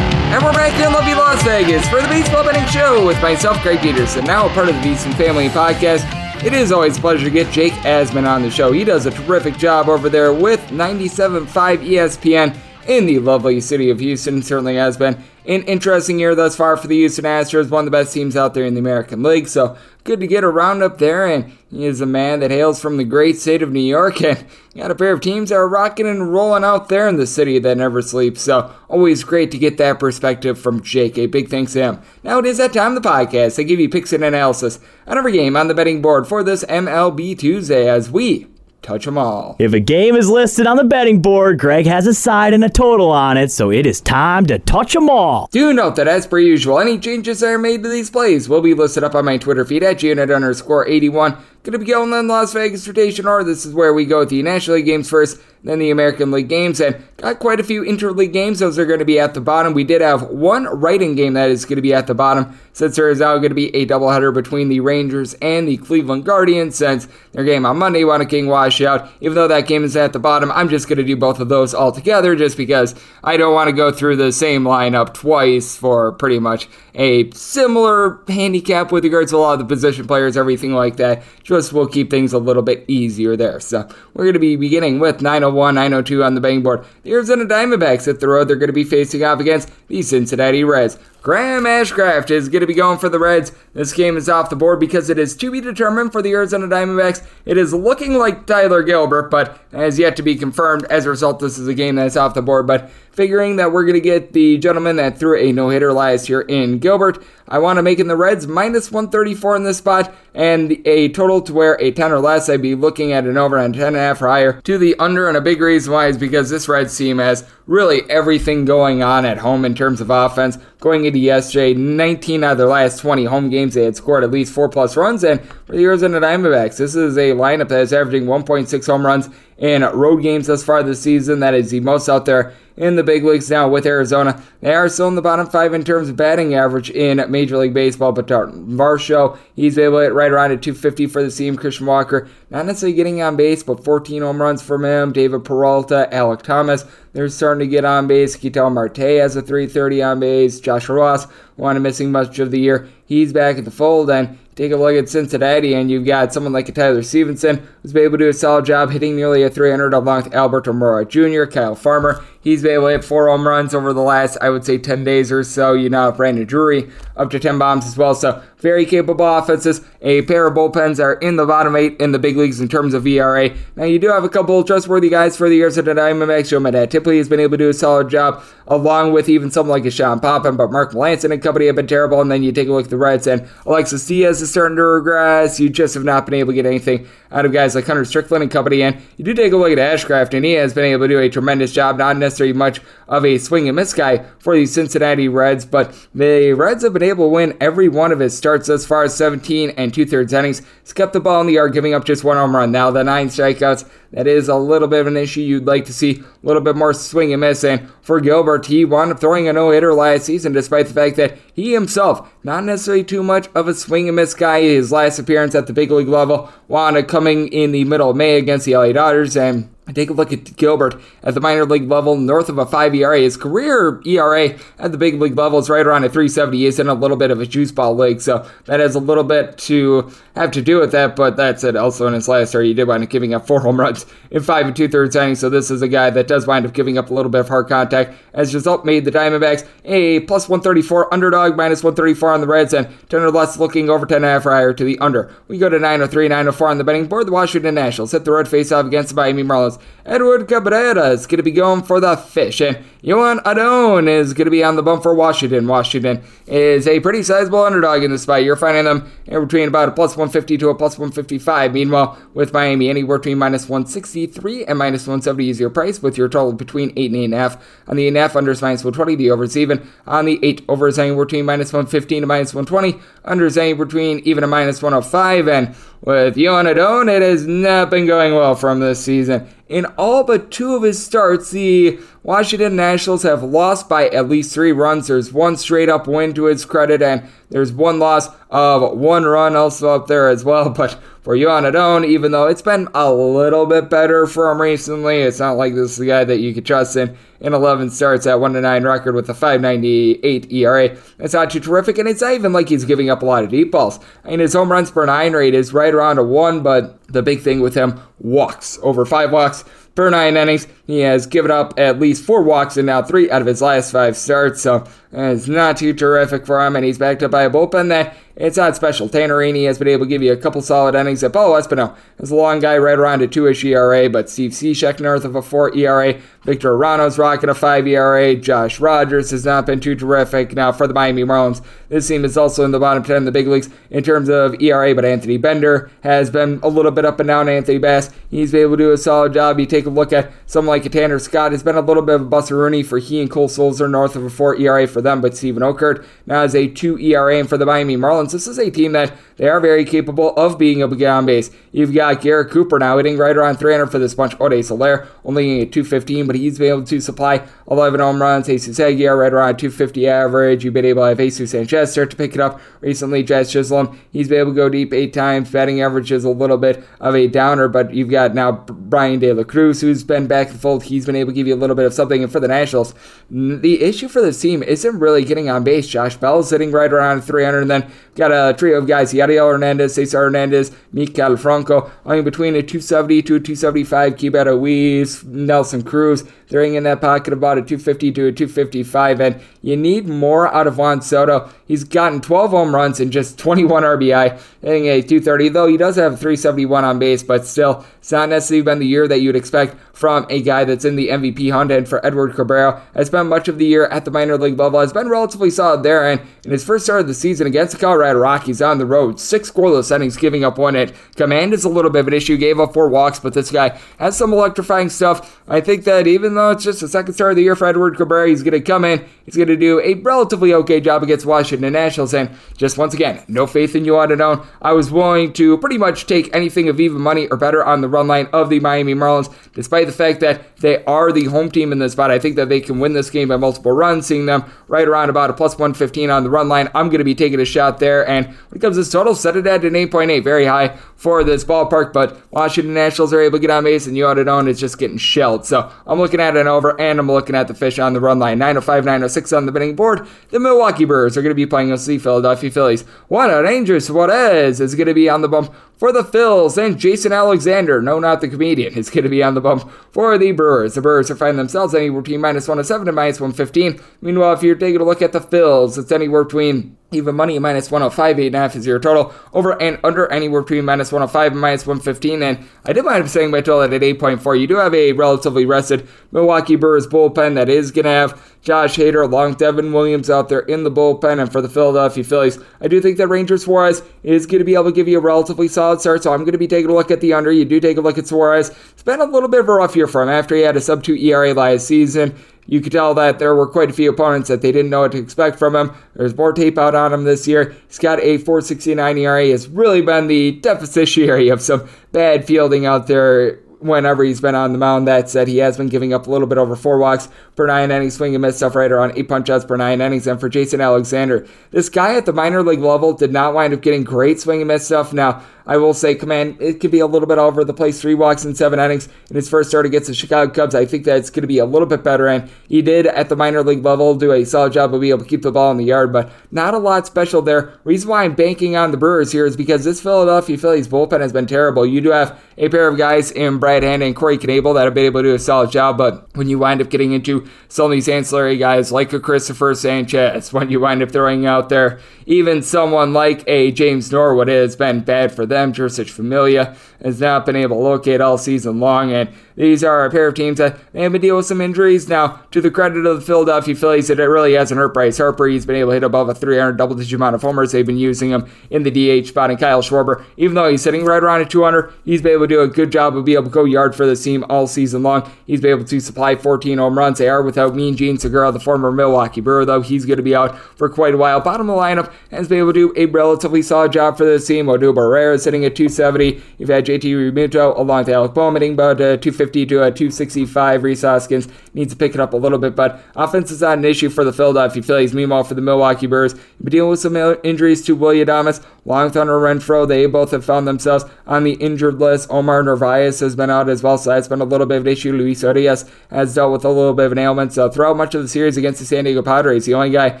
And we're back in lovely Las Vegas for the Baseball Betting Show with myself, Greg Peterson, now a part of the VSiN Family Podcast. It is always a pleasure to get Jake Asman on the show. He does a terrific job over there with 97.5 ESPN in the lovely city of Houston. Certainly has been an interesting year thus far for the Houston Astros, one of the best teams out there in the American League. So good to get a roundup there. And he is a man that hails from the great state of New York and got a pair of teams that are rocking and rolling out there in the city that never sleeps. So always great to get that perspective from Jake. A big thanks to him. Now it is that time of the podcast. I give you picks and analysis on every game on the betting board for this MLB Tuesday as we touch them all. If a game is listed on the betting board, Greg has a side and a total on it, so it is time to touch them all. Do note that, as per usual, any changes that are made to these plays will be listed up on my Twitter feed at unit underscore 81. Gonna be going in Las Vegas rotation order. This is where we go with the National League games first, then the American League games, and got quite a few interleague games. Those are going to be at the bottom. We did have one writing game that is going to be at the bottom, since there is now going to be a doubleheader between the Rangers and the Cleveland Guardians, since their game on Monday won a king washout. Even though that game is at the bottom, I'm just going to do both of those all together, just because I don't want to go through the same lineup twice for pretty much a similar handicap with regards to a lot of the position players, everything like that. Just will keep things a little bit easier there. So we're going to be beginning with 901, 902 on the betting board. The Arizona Diamondbacks at the road, they're going to be facing off against the Cincinnati Reds. Graham Ashcraft is going to be going for the Reds. This game is off the board because it is to be determined for the Arizona Diamondbacks. It is looking like Tyler Gilbert, but has yet to be confirmed. As a result, this is a game that's off the board. But figuring that we're going to get the gentleman that threw a no hitter last year in Gilbert, I want to make in the Reds minus 134 in this spot and a total to where a 10 or less. I'd be looking at an over on 10.5 or higher to the under. And a big reason why is because this Reds team has really everything going on at home in terms of offense. Going yesterday, 19 out of their last 20 home games, they had scored at least four plus runs. And for the Arizona Diamondbacks, this is a lineup that is averaging 1.6 home runs in road games thus far this season. That is the most out there in the big leagues now with Arizona. They are still in the bottom five in terms of batting average in Major League Baseball, but Varsho, he's able to hit right around at 250 for the team. Christian Walker, not necessarily getting on base, but 14 home runs from him. David Peralta, Alek Thomas, they're starting to get on base. Ketel Marte has a 330 on base. Josh Rojas, one missing much of the year. He's back at the fold, and take a look at Cincinnati, and you've got someone like a Tyler Stephenson who's been able to do a solid job hitting nearly a 300 along with Albert Almora Jr., Kyle Farmer. He's been able to hit four home runs over the last, I would say, 10 days or so. You know, Brandon Drury up to 10 bombs as well. So very capable offenses. A pair of bullpens are in the bottom eight in the big leagues in terms of ERA. Now, you do have a couple of trustworthy guys for the years at the Diamondbacks. Joe Mantiply has been able to do a solid job, along with even someone like a Sean Poppen, but Mark Melancon and company have been terrible. And then you take a look at the Reds, and Alexis Diaz is starting to regress. You just have not been able to get anything out of guys like Hunter Strickland and company. And you do take a look at Ashcraft, and he has been able to do a tremendous job, not necessarily much of a swing and miss guy for the Cincinnati Reds, but the Reds have been able to win every one of his starts as far as 17 and two thirds innings. He's kept the ball in the yard, giving up just one home run. Now, the nine strikeouts, that is a little bit of an issue. You'd like to see a little bit more swing and miss. And for Gilbert, he wound up throwing a no hitter last season, despite the fact that he himself, not necessarily too much of a swing and miss guy. His last appearance at the big league level wound up coming in the middle of May against the LA Dodgers. And Take a look at Gilbert at the minor league level, north of a 5 ERA. His career ERA at the big league level is right around a 370. He's in a little bit of a juice ball league, so that has a little bit to have to do with that, but that's it. Also, in his last start, he did wind up giving up four home runs in five and two thirds innings, so this is a guy that does wind up giving up a little bit of hard contact. As a result, made the Diamondbacks a plus 134 underdog, minus 134 on the Reds, and 10 or less looking over 10 and a half higher to the under. We go to 903, 904 on the betting board. The Washington Nationals hit the road face off against the Miami Marlins. Edward Cabrera is going to be going for the fish, and Joan Adon is going to be on the bump for Washington. Washington is a pretty sizable underdog in this fight. You're finding them in between about a plus 150 to a plus 155. Meanwhile, with Miami, anywhere between minus 163 and minus 170 is your price, with your total between 8 and 8.5. On the 8.5, unders minus 120, the overs even. On the 8, overs anywhere between minus 115 to minus 120, unders anywhere between even a minus 105, and with Joan Adon, it has not been going well from this season. In all but two of his starts, the Washington Nationals have lost by at least three runs. There's one straight up win to his credit, and there's one loss of one run also up there as well. But for Joan Adon, even though it's been a little bit better for him recently, it's not like this is a guy that you could trust in. In 11 starts at 1 9 record with a 598 ERA. It's not too terrific, and it's not even like he's giving up a lot of deep balls. I mean, his home runs per nine rate is right around a 1, but the big thing with him walks. Over five walks per nine innings. He has given up at least four walks and now three out of his last five starts, so it's not too terrific for him, and he's backed up by a bullpen that it's not special. Tanner Rainey has been able to give you a couple solid innings. At Paolo Espino is a long guy right around a two-ish ERA, but Steve Cishek north of a four ERA. Victor Arano's rocking a five ERA. Josh Rogers has not been too terrific. Now for the Miami Marlins, this team is also in the bottom ten in the big leagues in terms of ERA, but Anthony Bender has been a little bit up and down. Anthony Bass, he's been able to do a solid job. You take a look at someone like a Tanner Scott, it's been a little bit of a buster Rooney for he and Cole Sulser north of a four ERA for them, but Steven Okert now has a two ERA, and for the Miami Marlins, this is a team that they are very capable of being able to get on base. You've got Garrett Cooper now hitting right around 300 for this bunch. Ode Soler only at 215, but but he's been able to supply 11 home runs. Jesus Aguilar right around 250 average. You've been able to have Jesus Sanchez start to pick it up recently. Jazz Chisholm, he's been able to go deep eight times. Batting average is a little bit of a downer, but you've got now Bryan De La Cruz, who's been back in fold. He's been able to give you a little bit of something. And for the Nationals, the issue for this team isn't really getting on base. Josh Bell's sitting right around 300, and then got a trio of guys: Yadiel Hernandez, Cesar Hernandez, Maikel Franco, only between a 270 to a 275. Keibert Ruiz, Nelson Cruz was they're in that pocket about a 250 to a 255, and you need more out of Juan Soto. He's gotten 12 home runs and just 21 RBI, hitting a 230, though he does have 371 on base, but still, it's not necessarily been the year that you'd expect from a guy that's in the MVP hunt. And for Edward Cabrera, has spent much of the year at the minor league level, has been relatively solid there. And in his first start of the season against the Colorado Rockies on the road, six scoreless innings, giving up one hit. Command is a little bit of an issue, gave up four walks, but this guy has some electrifying stuff. I think that even though it's just the second start of the year for Edward Cabrera, he's going to come in, he's going to do a relatively okay job against Washington Nationals. And just once again, no faith in Joan Adon. I was willing to pretty much take anything of even money or better on the run line of the Miami Marlins, despite the fact that they are the home team in this spot. I think that they can win this game by multiple runs, seeing them right around about a plus 115 on the run line. I'm going to be taking a shot there. And when it comes to this total, set it at an 8.8, very high for this ballpark. But Washington Nationals are able to get on base, and you ought to know it's just getting shelled. So I'm looking at an over, and I'm looking at the fish on the run line. 905, 906 on the betting board. The Milwaukee Brewers are going to be playing against the Philadelphia Phillies. Juan Ranger Suarez is going to be on the bump for the Phils, and Jason Alexander, no, not the comedian, is going to be on the bump for the Brewers. The Brewers are finding themselves anywhere between minus 107 and minus 115. Meanwhile, if you're taking a look at the Phils, it's anywhere between even money minus 105, 8.5 is your total. Over and under anywhere between minus 105 and minus 115. And I did mind saying my total at 8.4. You do have a relatively rested Milwaukee Brewers bullpen that is going to have Josh Hader along Devin Williams out there in the bullpen. And for the Philadelphia Phillies, I do think that Ranger Suarez is going to be able to give you a relatively solid start. So I'm going to be taking a look at the under. You do take a look at Suarez. It's been a little bit of a rough year for him after he had a sub 2 ERA last season. You could tell that there were quite a few opponents that they didn't know what to expect from him. There's more tape out on him this year. He's got a 469 ERA. Has really been the deficitary of some bad fielding out there whenever he's been on the mound. That said, he has been giving up a little bit over four walks per nine innings, swing and miss stuff right around eight punch outs per nine innings. And for Jason Alexander, this guy at the minor league level did not wind up getting great swing and miss stuff. Now, I will say, command, it could be a little bit all over the place. Three walks in seven innings in his first start against the Chicago Cubs. I think that it's going to be a little bit better. And he did at the minor league level do a solid job of being able to keep the ball in the yard, but not a lot special there. Reason why I'm banking on the Brewers here is because this Philadelphia Phillies bullpen has been terrible. You do have a pair of guys in Brad Hand and Corey Knebel that have been able to do a solid job, but when you wind up getting into some of these ancillary guys like a Christopher Sanchez, when you wind up throwing out there even someone like a James Norwood, it has been bad for them. Jeurys Familia has not been able to locate all season long, and these are a pair of teams that may have been dealing with some injuries. Now, to the credit of the Philadelphia Phillies, it really hasn't hurt Bryce Harper. He's been able to hit above a 300 double digit amount of homers. They've been using him in the DH spot. And Kyle Schwarber, even though he's sitting right around at 200, he's been able to do a good job of being able to go yard for the team all season long. He's been able to supply 14 home runs. They are without Mean Jean Segura, the former Milwaukee Brewer, though he's going to be out for quite a while. Bottom of the lineup has been able to do a relatively solid job for this team. Odubel Herrera sitting at 270. You've had JT Realmuto along with Alec hitting about a uh, 250 to uh, a 265. Rhys Hoskins needs to pick it up a little bit, but offense is not an issue for the Philadelphia Phillies. Meanwhile, for the Milwaukee Brewers, been dealing with some injuries to Willy Adames, along with Hunter Renfroe. They both have found themselves on the injured list. Omar Narvaez has been out as well, so that's been a little bit of an issue. Luis Urias has dealt with a little bit of an ailment. So throughout much of the series against the San Diego Padres, the only guy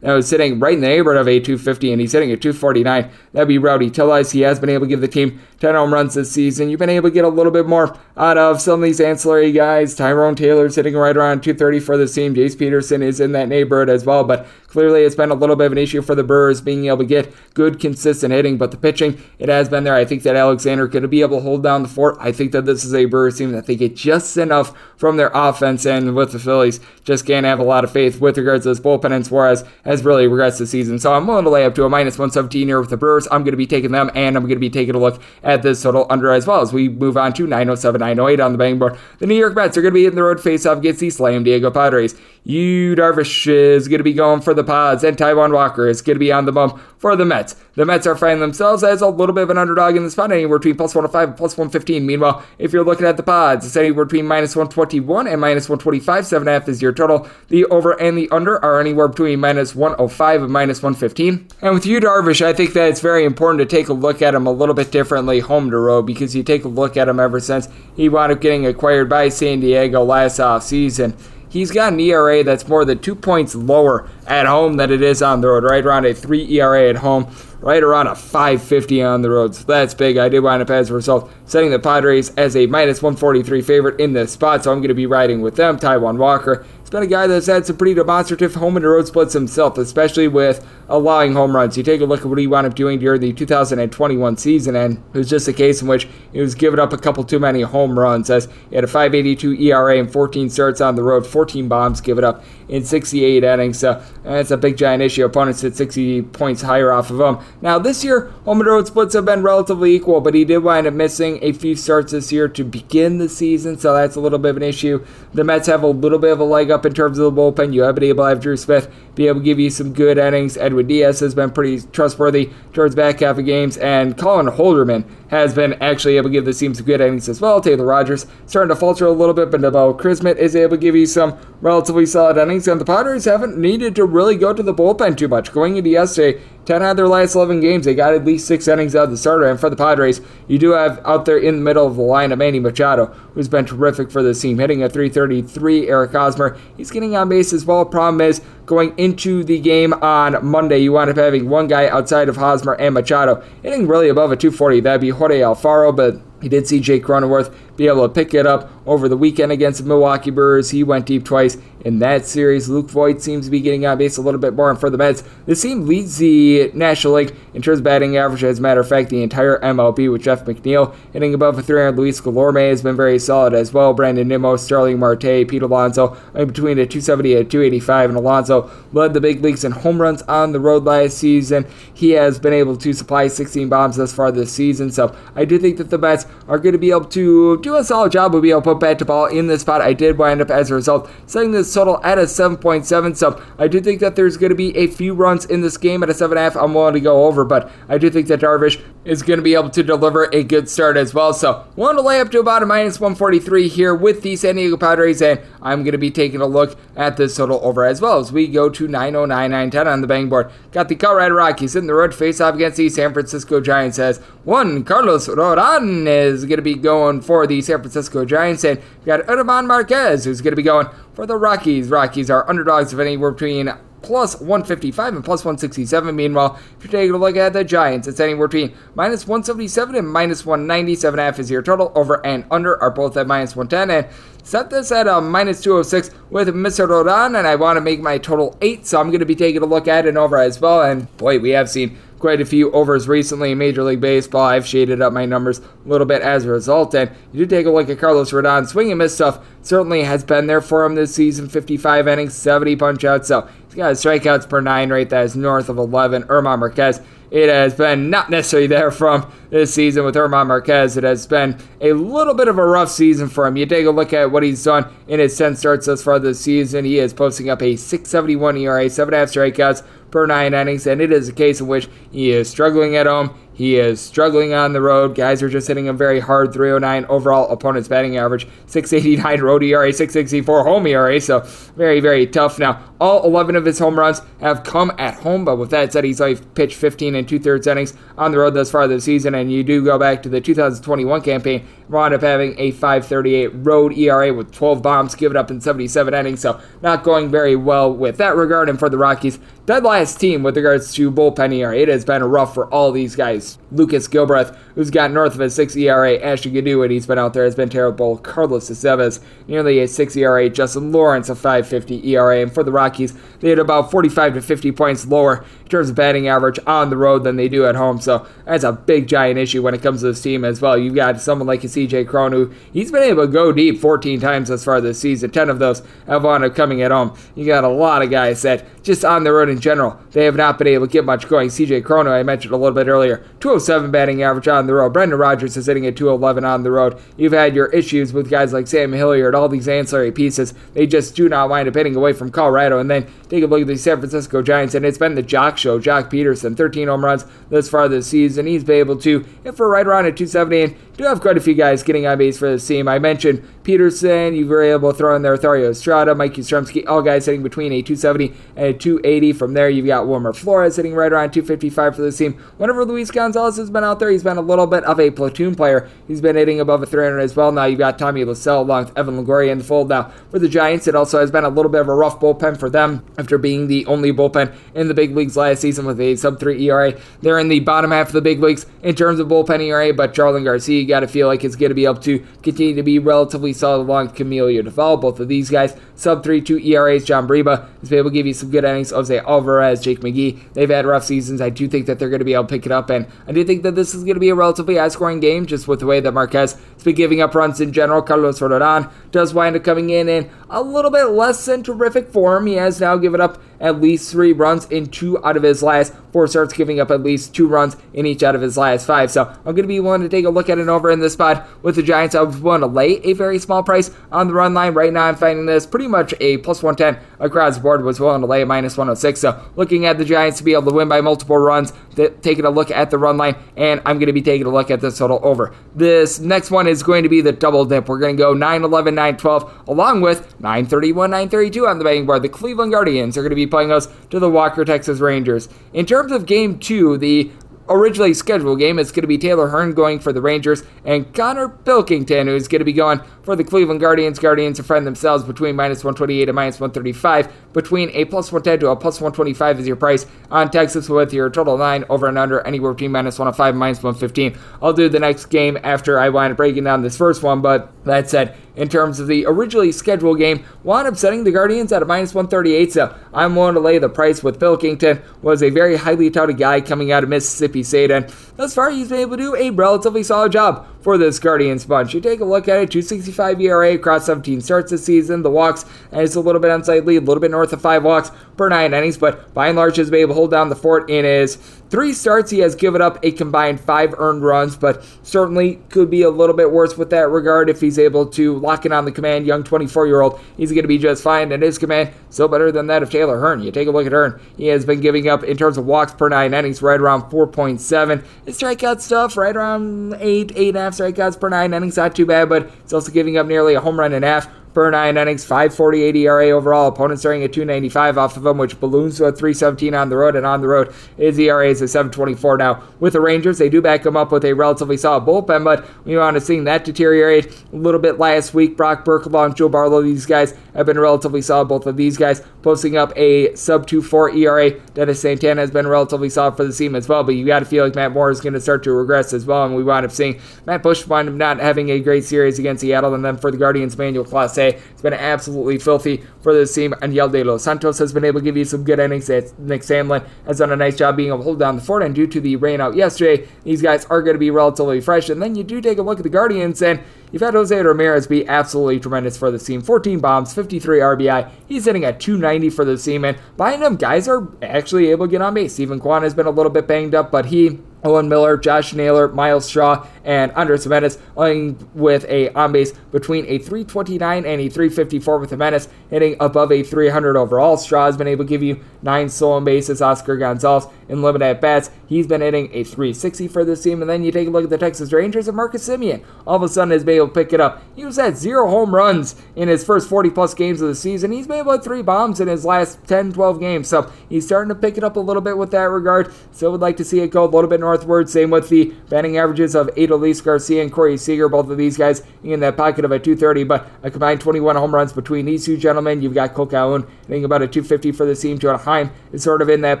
that was sitting right in the neighborhood of a 250, and he's hitting at 249. That'd be Rowdy Tellez. He has been able to give the team 10 home runs this season. You've been able to get a little bit more out of some of these ancillary guys. Tyrone Taylor sitting right around 230 for the team. Jace Peterson is in that neighborhood as well, but clearly it's been a little bit of an issue for the Brewers being able to get good, consistent hitting. But the pitching, it has been there. I think that Alexander could be able to hold down the fort. I think that this is a Brewers team that they get just enough from their offense, and with the Phillies, just can't have a lot of faith with regards to this bullpen. And Suarez has really regressed the season. So I'm willing to lay up to a minus 117 here with the Brewers. I'm going to be taking them, and I'm going to be taking a look at this total under as well as we move on to 907, 908 on the betting board. The New York Mets are going to be in the road face off against the Slam Diego Padres. Yu Darvish is going to be going for the Pods, and Taijuan Walker is going to be on the bump for the Mets. The Mets are finding themselves as a little bit of an underdog in this spot, anywhere between plus 105 and plus 115. Meanwhile, if you're looking at the Pods, it's anywhere between minus 121 and minus 125. 7.5 is your total. The over and the under are anywhere between minus 105 and minus 115. And with Yu Darvish, I think that it's very important to take a look at him a little bit differently home to road because you take a look at him ever since he wound up getting acquired by San Diego last offseason he's got an ERA that's more than two points lower at home than it is on the road, right around a 3 ERA at home, right around a 550 on the road. So that's big. I did wind up as a result setting the Padres as a minus 143 favorite in this spot, so I'm going to be riding with them. Taijuan Walker been a guy that's had some pretty demonstrative home and road splits himself, especially with allowing home runs. You take a look at what he wound up doing during the 2021 season, and it was just a case in which he was giving up a couple too many home runs, as he had a 5.82 ERA and 14 starts on the road, 14 bombs given up in 68 innings. So that's a big giant issue. Opponents hit 60 points higher off of him. Now this year, home and road splits have been relatively equal, but he did wind up missing a few starts this year to begin the season, so that's a little bit of an issue. The Mets have a little bit of a leg up in terms of the bullpen. You have been able to have Drew Smith be able to give you some good innings. Edwin Diaz has been pretty trustworthy towards back half of games, and Colin Holderman has been actually able to give the team some good innings as well. Taylor Rogers starting to falter a little bit, but Nabil Crismatt is able to give you some relatively solid innings, and the Padres haven't needed to really go to the bullpen too much. Going into yesterday, 10 out of their last 11 games, they got at least six innings out of the starter. And for the Padres, you do have out there in the middle of the lineup Manny Machado, who's been terrific for this team, hitting a 333. Eric Hosmer, he's getting on base as well. Problem is, going into the game on Monday, you wind up having one guy outside of Hosmer and Machado hitting really above a 240. That'd be Jorge Alfaro, but he did see Jake Cronenworth be able to pick it up over the weekend against the Milwaukee Brewers. He went deep twice in that series. Luke Voit seems to be getting on base a little bit more. And for the Mets, this team leads the National League in terms of batting average. As a matter of fact, the entire MLB with Jeff McNeil hitting above a 300. Luis Guillorme has been very solid as well. Brandon Nimmo, Starling Marte, Pete Alonso in between a 270 and 285. And Alonso led the big leagues in home runs on the road last season. He has been able to supply 16 bombs thus far this season. So I do think that the Mets are going to be able to do a solid job We'll be able to put bat to ball in this spot. I did wind up as a result setting this total at a 7.7. So I do think that there's going to be a few runs in this game at a 7.5. I'm willing to go over, but I do think that Darvish is going to be able to deliver a good start as well. So willing to lay up to about a minus 143 here with the San Diego Padres, and I'm going to be taking a look at this total over as well as we go to 909, 910 on the bang board. Got the Colorado Rockies in the road face off against the San Francisco Giants as one Carlos Rodon is going to be going for the San Francisco Giants, and we got German Marquez who's going to be going for the Rockies. Rockies are underdogs of anywhere between plus 155 and plus 167. Meanwhile, if you're taking a look at the Giants, it's anywhere between minus 177 and minus 197 half is your total. Over and under are both at minus 110. And set this at a minus 206 with Mr. Rodon, and I want to make my total 8, so I'm going to be taking a look at it over as well. And boy, we have seen quite a few overs recently in Major League Baseball. I've shaded up my numbers a little bit as a result. And you do take a look at Carlos Rodon. Swing and miss stuff certainly has been there for him this season 55 innings, 70 punch outs. So got strikeouts per nine rate that is north of 11. German Marquez it has been not necessarily there from this season with German Marquez. It has been a little bit of a rough season for him. You take a look at what he's done in his 10 starts thus far this season. He is posting up a 671 ERA, 7.5 strikeouts per nine innings, and it is a case in which he is struggling at home. He is struggling on the road. Guys are just hitting him very hard 309 overall opponent's batting average, 689 road ERA, 664 home ERA. So very, very tough. Now, all 11 of his home runs have come at home, but with that said, he's only pitched 15 and two thirds innings on the road thus far this season. And you do go back to the 2021 campaign, wound up having a 538 road ERA with 12 bombs given up in 77 innings. So not going very well with that regard. And for the Rockies, dead last team with regards to bullpen ERA. It has been rough for all these guys. Lucas Gilbreath, who's got north of a 6 ERA. Ashton Goudeau, when he's been out there, has been terrible. Carlos Aceves, nearly a 6 ERA. Justin Lawrence, a 5.50 ERA. And for the Rockies, they had about 45 to 50 points lower in terms of batting average on the road than they do at home. So that's a big, giant issue when it comes to this team as well. You've got someone like a CJ Cron, who he's been able to go deep 14 times as far this season. 10 of those have wound up coming at home. You got a lot of guys that just on the road in general, they have not been able to get much going. CJ Crono, I mentioned a little bit earlier, 207 batting average on the road. Brendan Rodgers is hitting at 211 on the road. You've had your issues with guys like Sam Hilliard, all these ancillary pieces. They just do not wind up hitting away from Colorado. And then take a look at the San Francisco Giants, and it's been the Joc show. Joc Pederson, 13 home runs thus far this season. He's been able to hit for right around at 270 and do have quite a few guys getting on base for this team. I mentioned Pederson. you were able to throw in there Thairo Estrada, Mike Yastrzemski, all guys hitting between a 270 and a 280. From there, you've got Wilmer Flores hitting right around 255 for this team. Whenever Luis Gonzalez has been out there, he's been a little bit of a platoon player. He's been hitting above a 300 as well. Now you've got Tommy La Stella along with Evan Longoria in the fold. Now for the Giants, it also has been a little bit of a rough bullpen for them after being the only bullpen in the big leagues last season with a sub 3 ERA. They're in the bottom half of the big leagues in terms of bullpen ERA, but Jarlin Garcia, you got to feel like is going to be able to continue to be relatively solid along with Camilo Doval. Both of these guys, sub 3 2 ERAs. John Brebbia is able to give you some good innings. Jose Alvarez, Jake McGee, they've had rough seasons. I do think that they're going to be able to pick it up, and I do think that this is going to be a relatively high scoring game just with the way that Marquez has been giving up runs in general. Carlos Rodon does wind up coming in in a little bit less than terrific form. He has now given up at least three runs in two out of his last four starts, giving up at least two runs in each out of his last five. So I'm going to be willing to take a look at an over in this spot with the Giants. I was willing to lay a very small price on the run line. Right now, I'm finding this pretty much a plus 110 across the board. Was willing to lay a minus 106. So looking at the Giants to be able to win by multiple runs, th- taking a look at the run line, and I'm going to be taking a look at this total over. This next one is going to be the double dip. We're going to go 9 11, 9 12, along with 9 31, 9 32 on the betting board. The Cleveland Guardians are going to be playing us to the Walker, Texas Rangers. In terms of game two, the originally scheduled game. It's going to be Taylor Hearn going for the Rangers and Konnor Pilkington, who's going to be going for the Cleveland Guardians. Guardians are friend themselves between minus 128 and minus 135. Between a plus 110 to a plus 125 is your price on Texas with your total line over and under anywhere between minus 105 and minus 115. I'll do the next game after I wind up breaking down this first one, but that said, in terms of the originally scheduled game, wound up setting the Guardians at a minus 138, so I'm willing to lay the price with Phil Pilkington. Was a very highly touted guy coming out of Mississippi State, and thus far he's been able to do a relatively solid job for this Guardians bunch. You take a look at it, 265 ERA across 17 starts this season. The walks, and it's a little bit unsightly, a little bit north of five walks per nine innings, but by and large has been able to hold down the fort in his three starts. He has given up a combined five earned runs, but certainly could be a little bit worse with that regard if he's able to lock in on the command. Young 24 year old, he's going to be just fine, and his command still better than that of Taylor Hearn. You take a look at Hearn, he has been giving up in terms of walks per nine innings right around 4.7. His strikeout stuff right around eight, eight and a half strikeouts per nine innings, not too bad, but it's also giving up nearly a home run and a half per nine innings, 548 ERA overall. Opponents starting at 295 off of him, which balloons to a 317 on the road. And on the road, his ERA is a 724 now. With the Rangers, they do back him up with a relatively solid bullpen, but we want to see that deteriorate a little bit last week. Brock Birkelbaum, Joe Barlow, these guys have been relatively solid. Both of these guys posting up a sub 2-4 ERA. Dennis Santana has been relatively solid for the team as well, but you got to feel like Matt Moore is going to start to regress as well. And we wind up seeing Matt Bush wind up not having a great series against Seattle, and then for the Guardians, Manuel Clase it's been absolutely filthy for this team. And Yel De Los Santos has been able to give you some good innings. Nick Sandlin has done a nice job being able to hold down the fort. And due to the rain out yesterday, these guys are going to be relatively fresh. And then you do take a look at the Guardians, and you've had Jose Ramirez be absolutely tremendous for the team. 14 bombs, 53 RBI. He's hitting at 290 for the team. And behind him, guys are actually able to get on base. Steven Kwan has been a little bit banged up, but he Owen Miller, Josh Naylor, Myles Straw, and Andres Gimenez owing with a on base between a 329 and a 354 with Gimenez hitting above a 300 overall. Straw has been able to give you nine stolen bases. Oscar Gonzalez in limited at bats, he's been hitting a 360 for this team. And then you take a look at the Texas Rangers and Marcus Semien. All of a sudden has been able to pick it up. He was at zero home runs in his first 40 plus games of the season. He's been able to three bombs in his last 10, 12 games. So he's starting to pick it up a little bit with that regard. Still would like to see it go a little bit northward. Same with the batting averages of Adolis Garcia and Corey Seager. Both of these guys in that pocket of a 230, but a combined 21 home runs between these two gentlemen. You've got Cole Calhoun hitting about a 250 for the team. Jonah Heim is sort of in that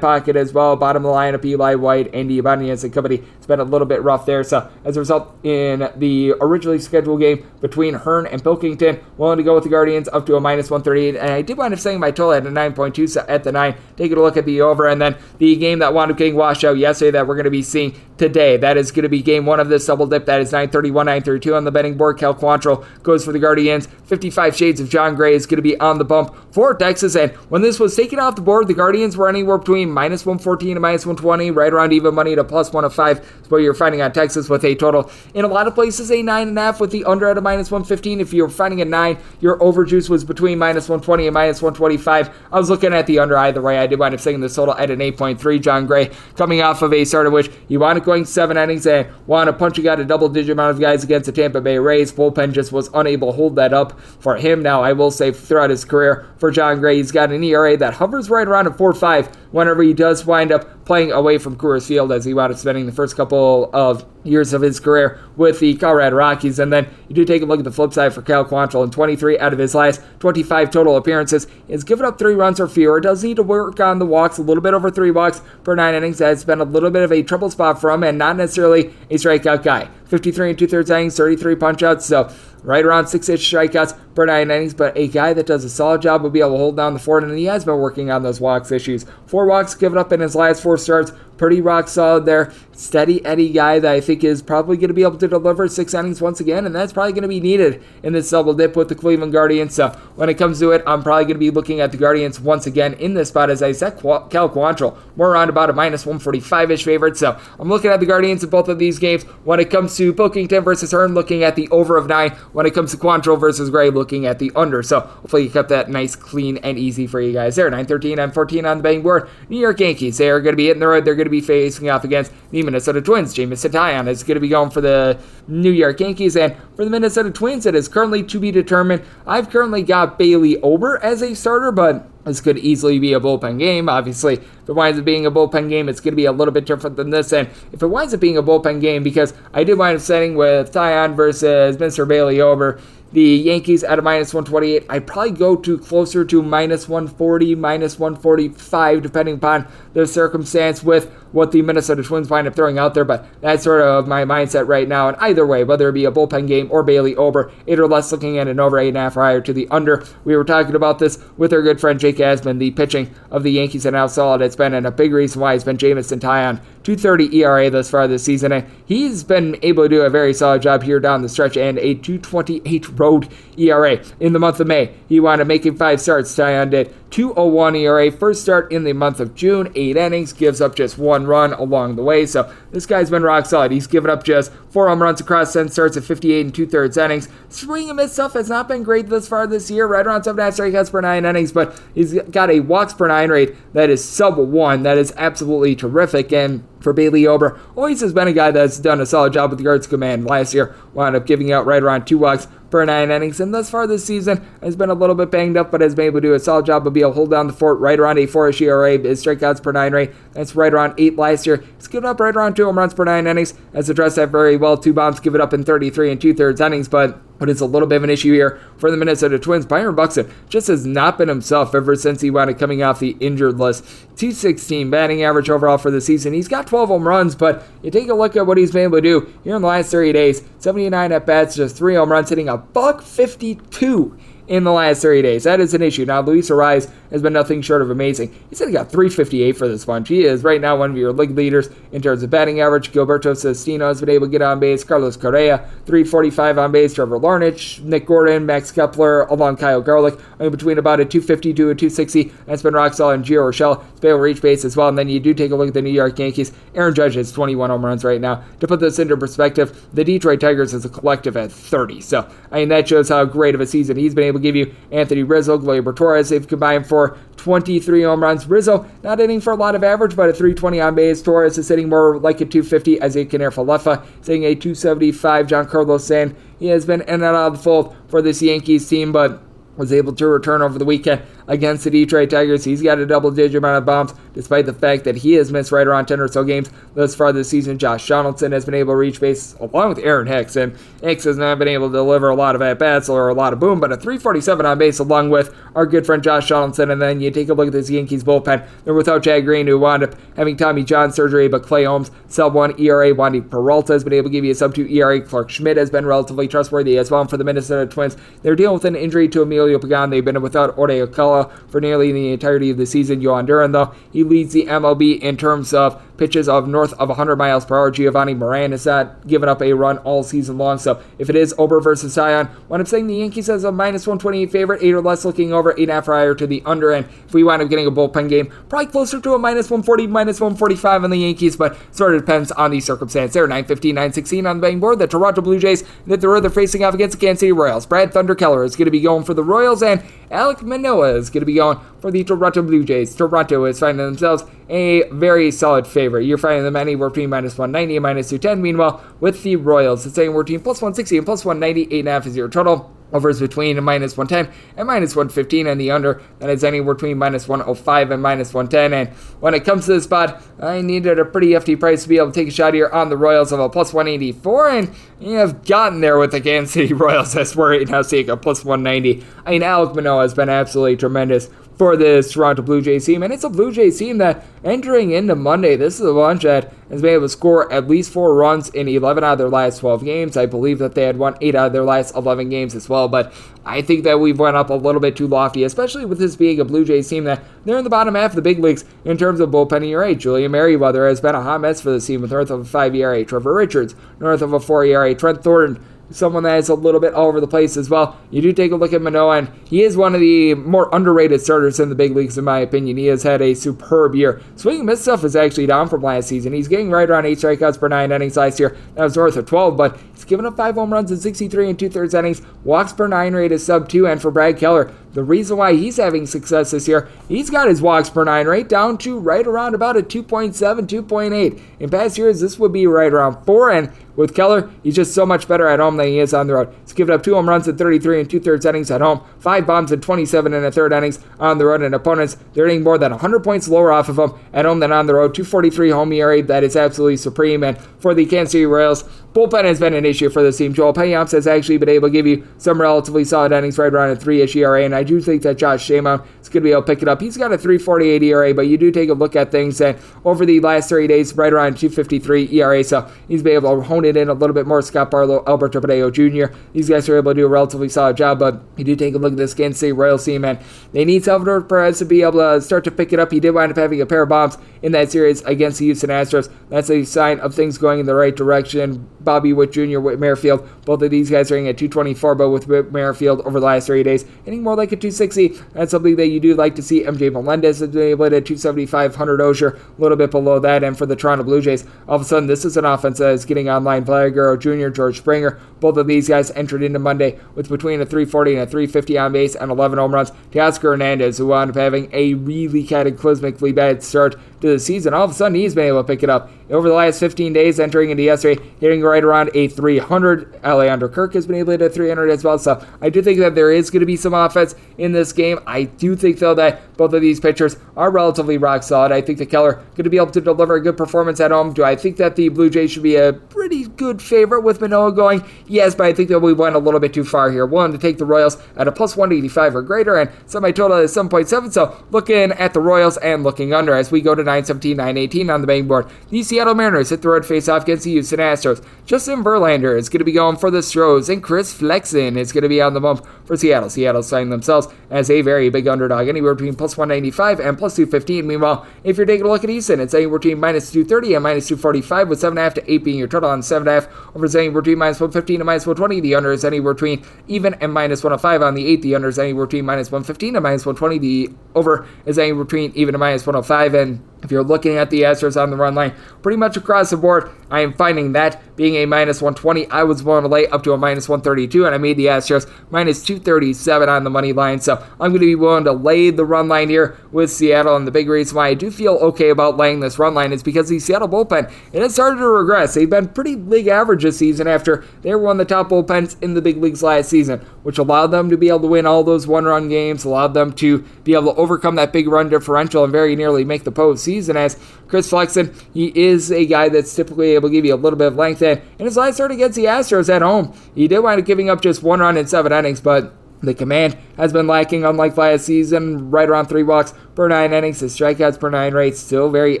pocket as well. Bottom of the lineup, Eli White, Andy Ibanez and company. It's been a little bit rough there. So as a result, in the originally scheduled game between Hearn and Pilkington, willing to go with the Guardians up to a minus 138. And I did wind up saying my total at a 9.2 so at the 9. taking a look at the over. And then the game that wound up getting washed out yesterday that we're going to be seeing today. That is going to be game one of this double dip. That is 931, 932 on the betting board. Cal Quantrill goes for the Guardians. 55 Shades of Jon Gray is going to be on the bump for Texas. And when this was taken off the board, the Guardians were anywhere between minus 114 and minus 120, right around even money to plus 105 is what you're finding on Texas with a total. In a lot of places, a 9.5 with the under at a minus 115. If you're finding a 9, your overjuice was between minus 120 and minus 125. I was looking at the under either way. I did wind up setting the total at an 8.3. Jon Gray coming off of a start in which he wound up going seven innings and wound up punching out a double digit amount of guys against the Tampa Bay Rays. Bullpen just was unable to hold that up for him. Now, I will say throughout his career for Jon Gray, he's got an ERA that hovers right around a 4 5 whenever he does wind up playing away from Coors Field as he wound up spending the first couple of years of his career with the Colorado Rockies. And then you do take a look at the flip side for Cal Quantrill. In 23 out of his last 25 total appearances, he's given up three runs or fewer. Does need to work on the walks, a little bit over three walks per nine innings. That's been a little bit of a trouble spot for him and not necessarily a strikeout guy. 53 and two thirds innings, 33 punchouts. So right around six ish strikeouts per nine innings, but a guy that does a solid job will be able to hold down the fort, and he has been working on those walks issues. Four walks given up in his last four starts, pretty rock solid there. Steady Eddie guy that I think is probably going to be able to deliver six innings once again, and that's probably going to be needed in this double dip with the Cleveland Guardians. So when it comes to it, I'm probably going to be looking at the Guardians once again in this spot as I said Cal Quantrill more around about a minus 145 ish favorite. So I'm looking at the Guardians in both of these games. When it comes to Pilkington versus Hearn, looking at the over of nine. When it comes to Quantrill versus Gray, looking at the under. So hopefully you kept that nice, clean, and easy for you guys there. 913 and 14 on the betting board. New York Yankees, they are going to be hitting the road. They're going to be facing off against the Minnesota Twins. Jameson Taillon is going to be going for the New York Yankees. And for the Minnesota Twins, it is currently to be determined. I've currently got Bailey Ober as a starter, but this could easily be a bullpen game. Obviously, if it winds up being a bullpen game, it's going to be a little bit different than this. And if it winds up being a bullpen game, because I did wind up setting with Taillon versus Mr. Bailey Ober, the Yankees at a minus 128. I'd probably go to closer to minus 140, minus 145, depending upon the circumstance with what the Minnesota Twins wind up throwing out there. But that's sort of my mindset right now. And either way, whether it be a bullpen game or Bailey Ober, eight or less looking at an over eight and a half higher to the under. We were talking about this with our good friend Jake Asman, the pitching of the Yankees and how solid it's been, and a big reason why it's been Jameson Taillon 230 ERA thus far this season. And he's been able to do a very solid job here down the stretch and a 228 road ERA. In the month of May, he wound up making five starts. Taillon did 201 ERA. First start in the month of June, eight innings, gives up just one run along the way. So this guy's been rock solid. He's given up just four home runs across 10 starts at 58 and two thirds innings. Swing and miss stuff has not been great thus far this year, right around 7.5 strikeouts per nine innings, but he's got a walks per nine rate that is sub one. That is absolutely terrific. And for Bailey Ober, always has been a guy that's done a solid job with the Guards Command. Last year, wound up giving out right around two walks per nine innings, and thus far this season has been a little bit banged up, but has been able to do a solid job of being able to hold down the fort right around a four-ish ERA. His strikeouts per nine rate, that's right around eight last year. He's given up right around two home runs per nine innings, has addressed that very well. Two bombs given up in 33 and two thirds innings, but but it's a little bit of an issue here for the Minnesota Twins. Byron Buxton just has not been himself ever since he wound up coming off the injured list. 216 batting average overall for the season. He's got 12 home runs, but you take a look at what he's been able to do here in the last 30 days 79 at bats, just three home runs, hitting a buck 52 in the last 30 days. That is an issue. Now, Luis Arraez has been nothing short of amazing. He's only got 358 for this bunch. He is right now one of your league leaders in terms of batting average. Gilberto Celestino has been able to get on base. Carlos Correa, 345 on base. Trevor Larnach, Nick Gordon, Max Kepler, along Kyle Garlick, between about a 250 to a 260. That's been rock solid. And Gio Urshela has been able to reach base as well. And then you do take a look at the New York Yankees. Aaron Judge has 21 home runs right now. To put this into perspective, the Detroit Tigers as a collective at 30. So, I mean, that shows how great of a season he's been able to give you. Anthony Rizzo, Gleyber Torres, they've combined for 23 home runs. Rizzo not hitting for a lot of average, but a 320 on base. Torres is hitting more like a 250 as a Kiner-Falefa, hitting a 275. Giancarlo Stanton, he has been in and out of the fold for this Yankees team, but was able to return over the weekend against the Detroit Tigers. He's got a double digit amount of bombs, despite the fact that he has missed right around 10 or so games thus far this season. Josh Donaldson has been able to reach base along with Aaron Hicks, and Hicks has not been able to deliver a lot of at bats or a lot of boom, but a 347 on base along with our good friend Josh Donaldson. And then you take a look at this Yankees bullpen. They're without Chad Green, who wound up having Tommy John surgery, but Clay Holmes, sub 1 ERA. Wandy Peralta has been able to give you a sub 2 ERA. Clarke Schmidt has been relatively trustworthy as well for the Minnesota Twins. They're dealing with an injury to Emilio Pagan. They've been without Jorge Alcala For nearly the entirety of the season. Jhoan Duran, though, he leads the MLB in terms of pitches of north of 100 miles per hour. Jovani Moran has not given up a run all season long. So if it is Ober versus Taillon, when I'm saying the Yankees as a minus 128 favorite, eight or less looking over, eight half higher to the under. And if we wind up getting a bullpen game, probably closer to a minus 140, minus 145 on the Yankees, but sort of depends on the circumstance. There, 915, 916 on the betting board. The Toronto Blue Jays that they're, they're facing off against the Kansas City Royals. Brad Thunder Keller is going to be going for the Royals, and Alek Manoah is going to be going for the Toronto Blue Jays. Toronto is finding themselves a very solid favorite. You're finding them anywhere between minus 190 and minus 210. Meanwhile, with the Royals, it's anywhere between plus 160 and plus 190, 8.5 is your total. Overs between minus 110 and minus 115, and the under that is anywhere between minus 105 and minus 110. And when it comes to this spot, I needed a pretty hefty price to be able to take a shot here on the Royals of a plus 184, and you have gotten there with the Kansas City Royals as we're right now seeing a plus 190. I mean, Alek Manoah has been absolutely tremendous for this Toronto Blue Jays team. And it's a Blue Jays team that entering into Monday, this is a bunch that has been able to score at least four runs in 11 out of their last 12 games. I believe that they had won eight out of their last 11 games as well. But I think that we've went up a little bit too lofty, especially with this being a Blue Jays team that they're in the bottom half of the big leagues in terms of bullpen ERA. Julian Merryweather has been a hot mess for the team with north of a 5 ERA. Trevor Richards, north of a 4 ERA. Trent Thornton, someone that is a little bit all over the place as well. You do take a look at Manoah, and he is one of the more underrated starters in the big leagues, in my opinion. He has had a superb year. Swing and miss stuff is actually down from last season. He's getting right around eight strikeouts per nine innings last year. That was north of 12, but he's given up five home runs in 63 and two thirds innings. Walks per nine rate is sub two, and for Brad Keller, the reason why he's having success this year, he's got his walks per nine rate down to right around about a 2.7, 2.8. In past years, this would be right around four, and with Keller, he's just so much better at home than he is on the road. He's given up two home runs in 33 and two thirds innings at home, five bombs in 27 and a third innings on the road, and opponents they're hitting more than 100 points lower off of him at home than on the road. 243 home ERA, that is absolutely supreme. And for the Kansas City Royals, bullpen has been an issue for this team. Joel Payamps has actually been able to give you some relatively solid innings right around a three-ish ERA, and I do think that Josh Staumont is going to be able to pick it up. He's got a 348 ERA, but you do take a look at things, and over the last 30 days, right around 253 ERA, so he's been able to hone it in a little bit more. Scott Barlow, Alberto Padeo Jr., these guys are able to do a relatively solid job, but you do take a look at this Kansas City Royals team, and they need Salvador Perez to be able to start to pick it up. He did wind up having a pair of bombs in that series against the Houston Astros. That's a sign of things going in the right direction. Bobby Witt Jr., Whit Merrifield, both of these guys are hitting at 224, but with Whit Merrifield over the last three days, hitting more like a 260. That's something that you do like to see. MJ Melendez has been able to 275, Hunter Dozier, a little bit below that. And for the Toronto Blue Jays, all of a sudden, this is an offense that is getting online. Vlad Jr., George Springer, both of these guys entered into Monday with between a 340 and a 350 on base and 11 home runs. Teoscar Hernandez, who wound up having a really cataclysmically bad start to the season, all of a sudden he's been able to pick it up. Over the last 15 days, entering into yesterday, hitting right around a 300. Alejandro Kirk has been able to hit a 300 as well. So I do think that there is going to be some offense in this game. I do think, though, that both of these pitchers are relatively rock solid. I think that Keller going to be able to deliver a good performance at home. Do I think that the Blue Jays should be a pretty good favorite with Manoah going? Yes, but I think that we went a little bit too far here. One, to take the Royals at a plus 185 or greater, and semi total uh, is 7.7. So looking at the Royals and looking under as we go to 917, 918 on the main board. The Seattle Mariners hit the road face off against the Houston Astros. Justin Verlander is going to be going for the Stros, and Chris Flexen is going to be on the bump for Seattle. Seattle signing themselves as a very big underdog, anywhere between plus 195 and plus 215. Meanwhile, if you're taking a look at Houston, it's anywhere between minus 230 and minus 245, with 7.5 to 8 being your total on 7.5 over anywhere between minus 115 and minus 120. The under is anywhere between even and minus 105 on the 8. The under is anywhere between minus 115 and minus 120. The over is anywhere between even and minus 105. And if you're looking at the Astros on the run line, pretty much across the board, I am finding that being a minus 120. I was willing to lay up to a minus 132, and I made the Astros minus 237 on the money line. So I'm going to be willing to lay the run line here with Seattle. And the big reason why I do feel okay about laying this run line is because the Seattle bullpen it has started to regress. They've been pretty league average this season after they were one of the top bullpens in the big leagues last season, which allowed them to be able to win all those one-run games, allowed them to be able to overcome that big run differential and very nearly make the postseason. As Chris Flexen, he is a guy that's typically able to give you a little bit of length. And in his last start against the Astros at home, he did wind up giving up just one run in seven innings, but the command has been lacking, unlike last season, right around three walks per nine innings. His strikeouts per nine rate still very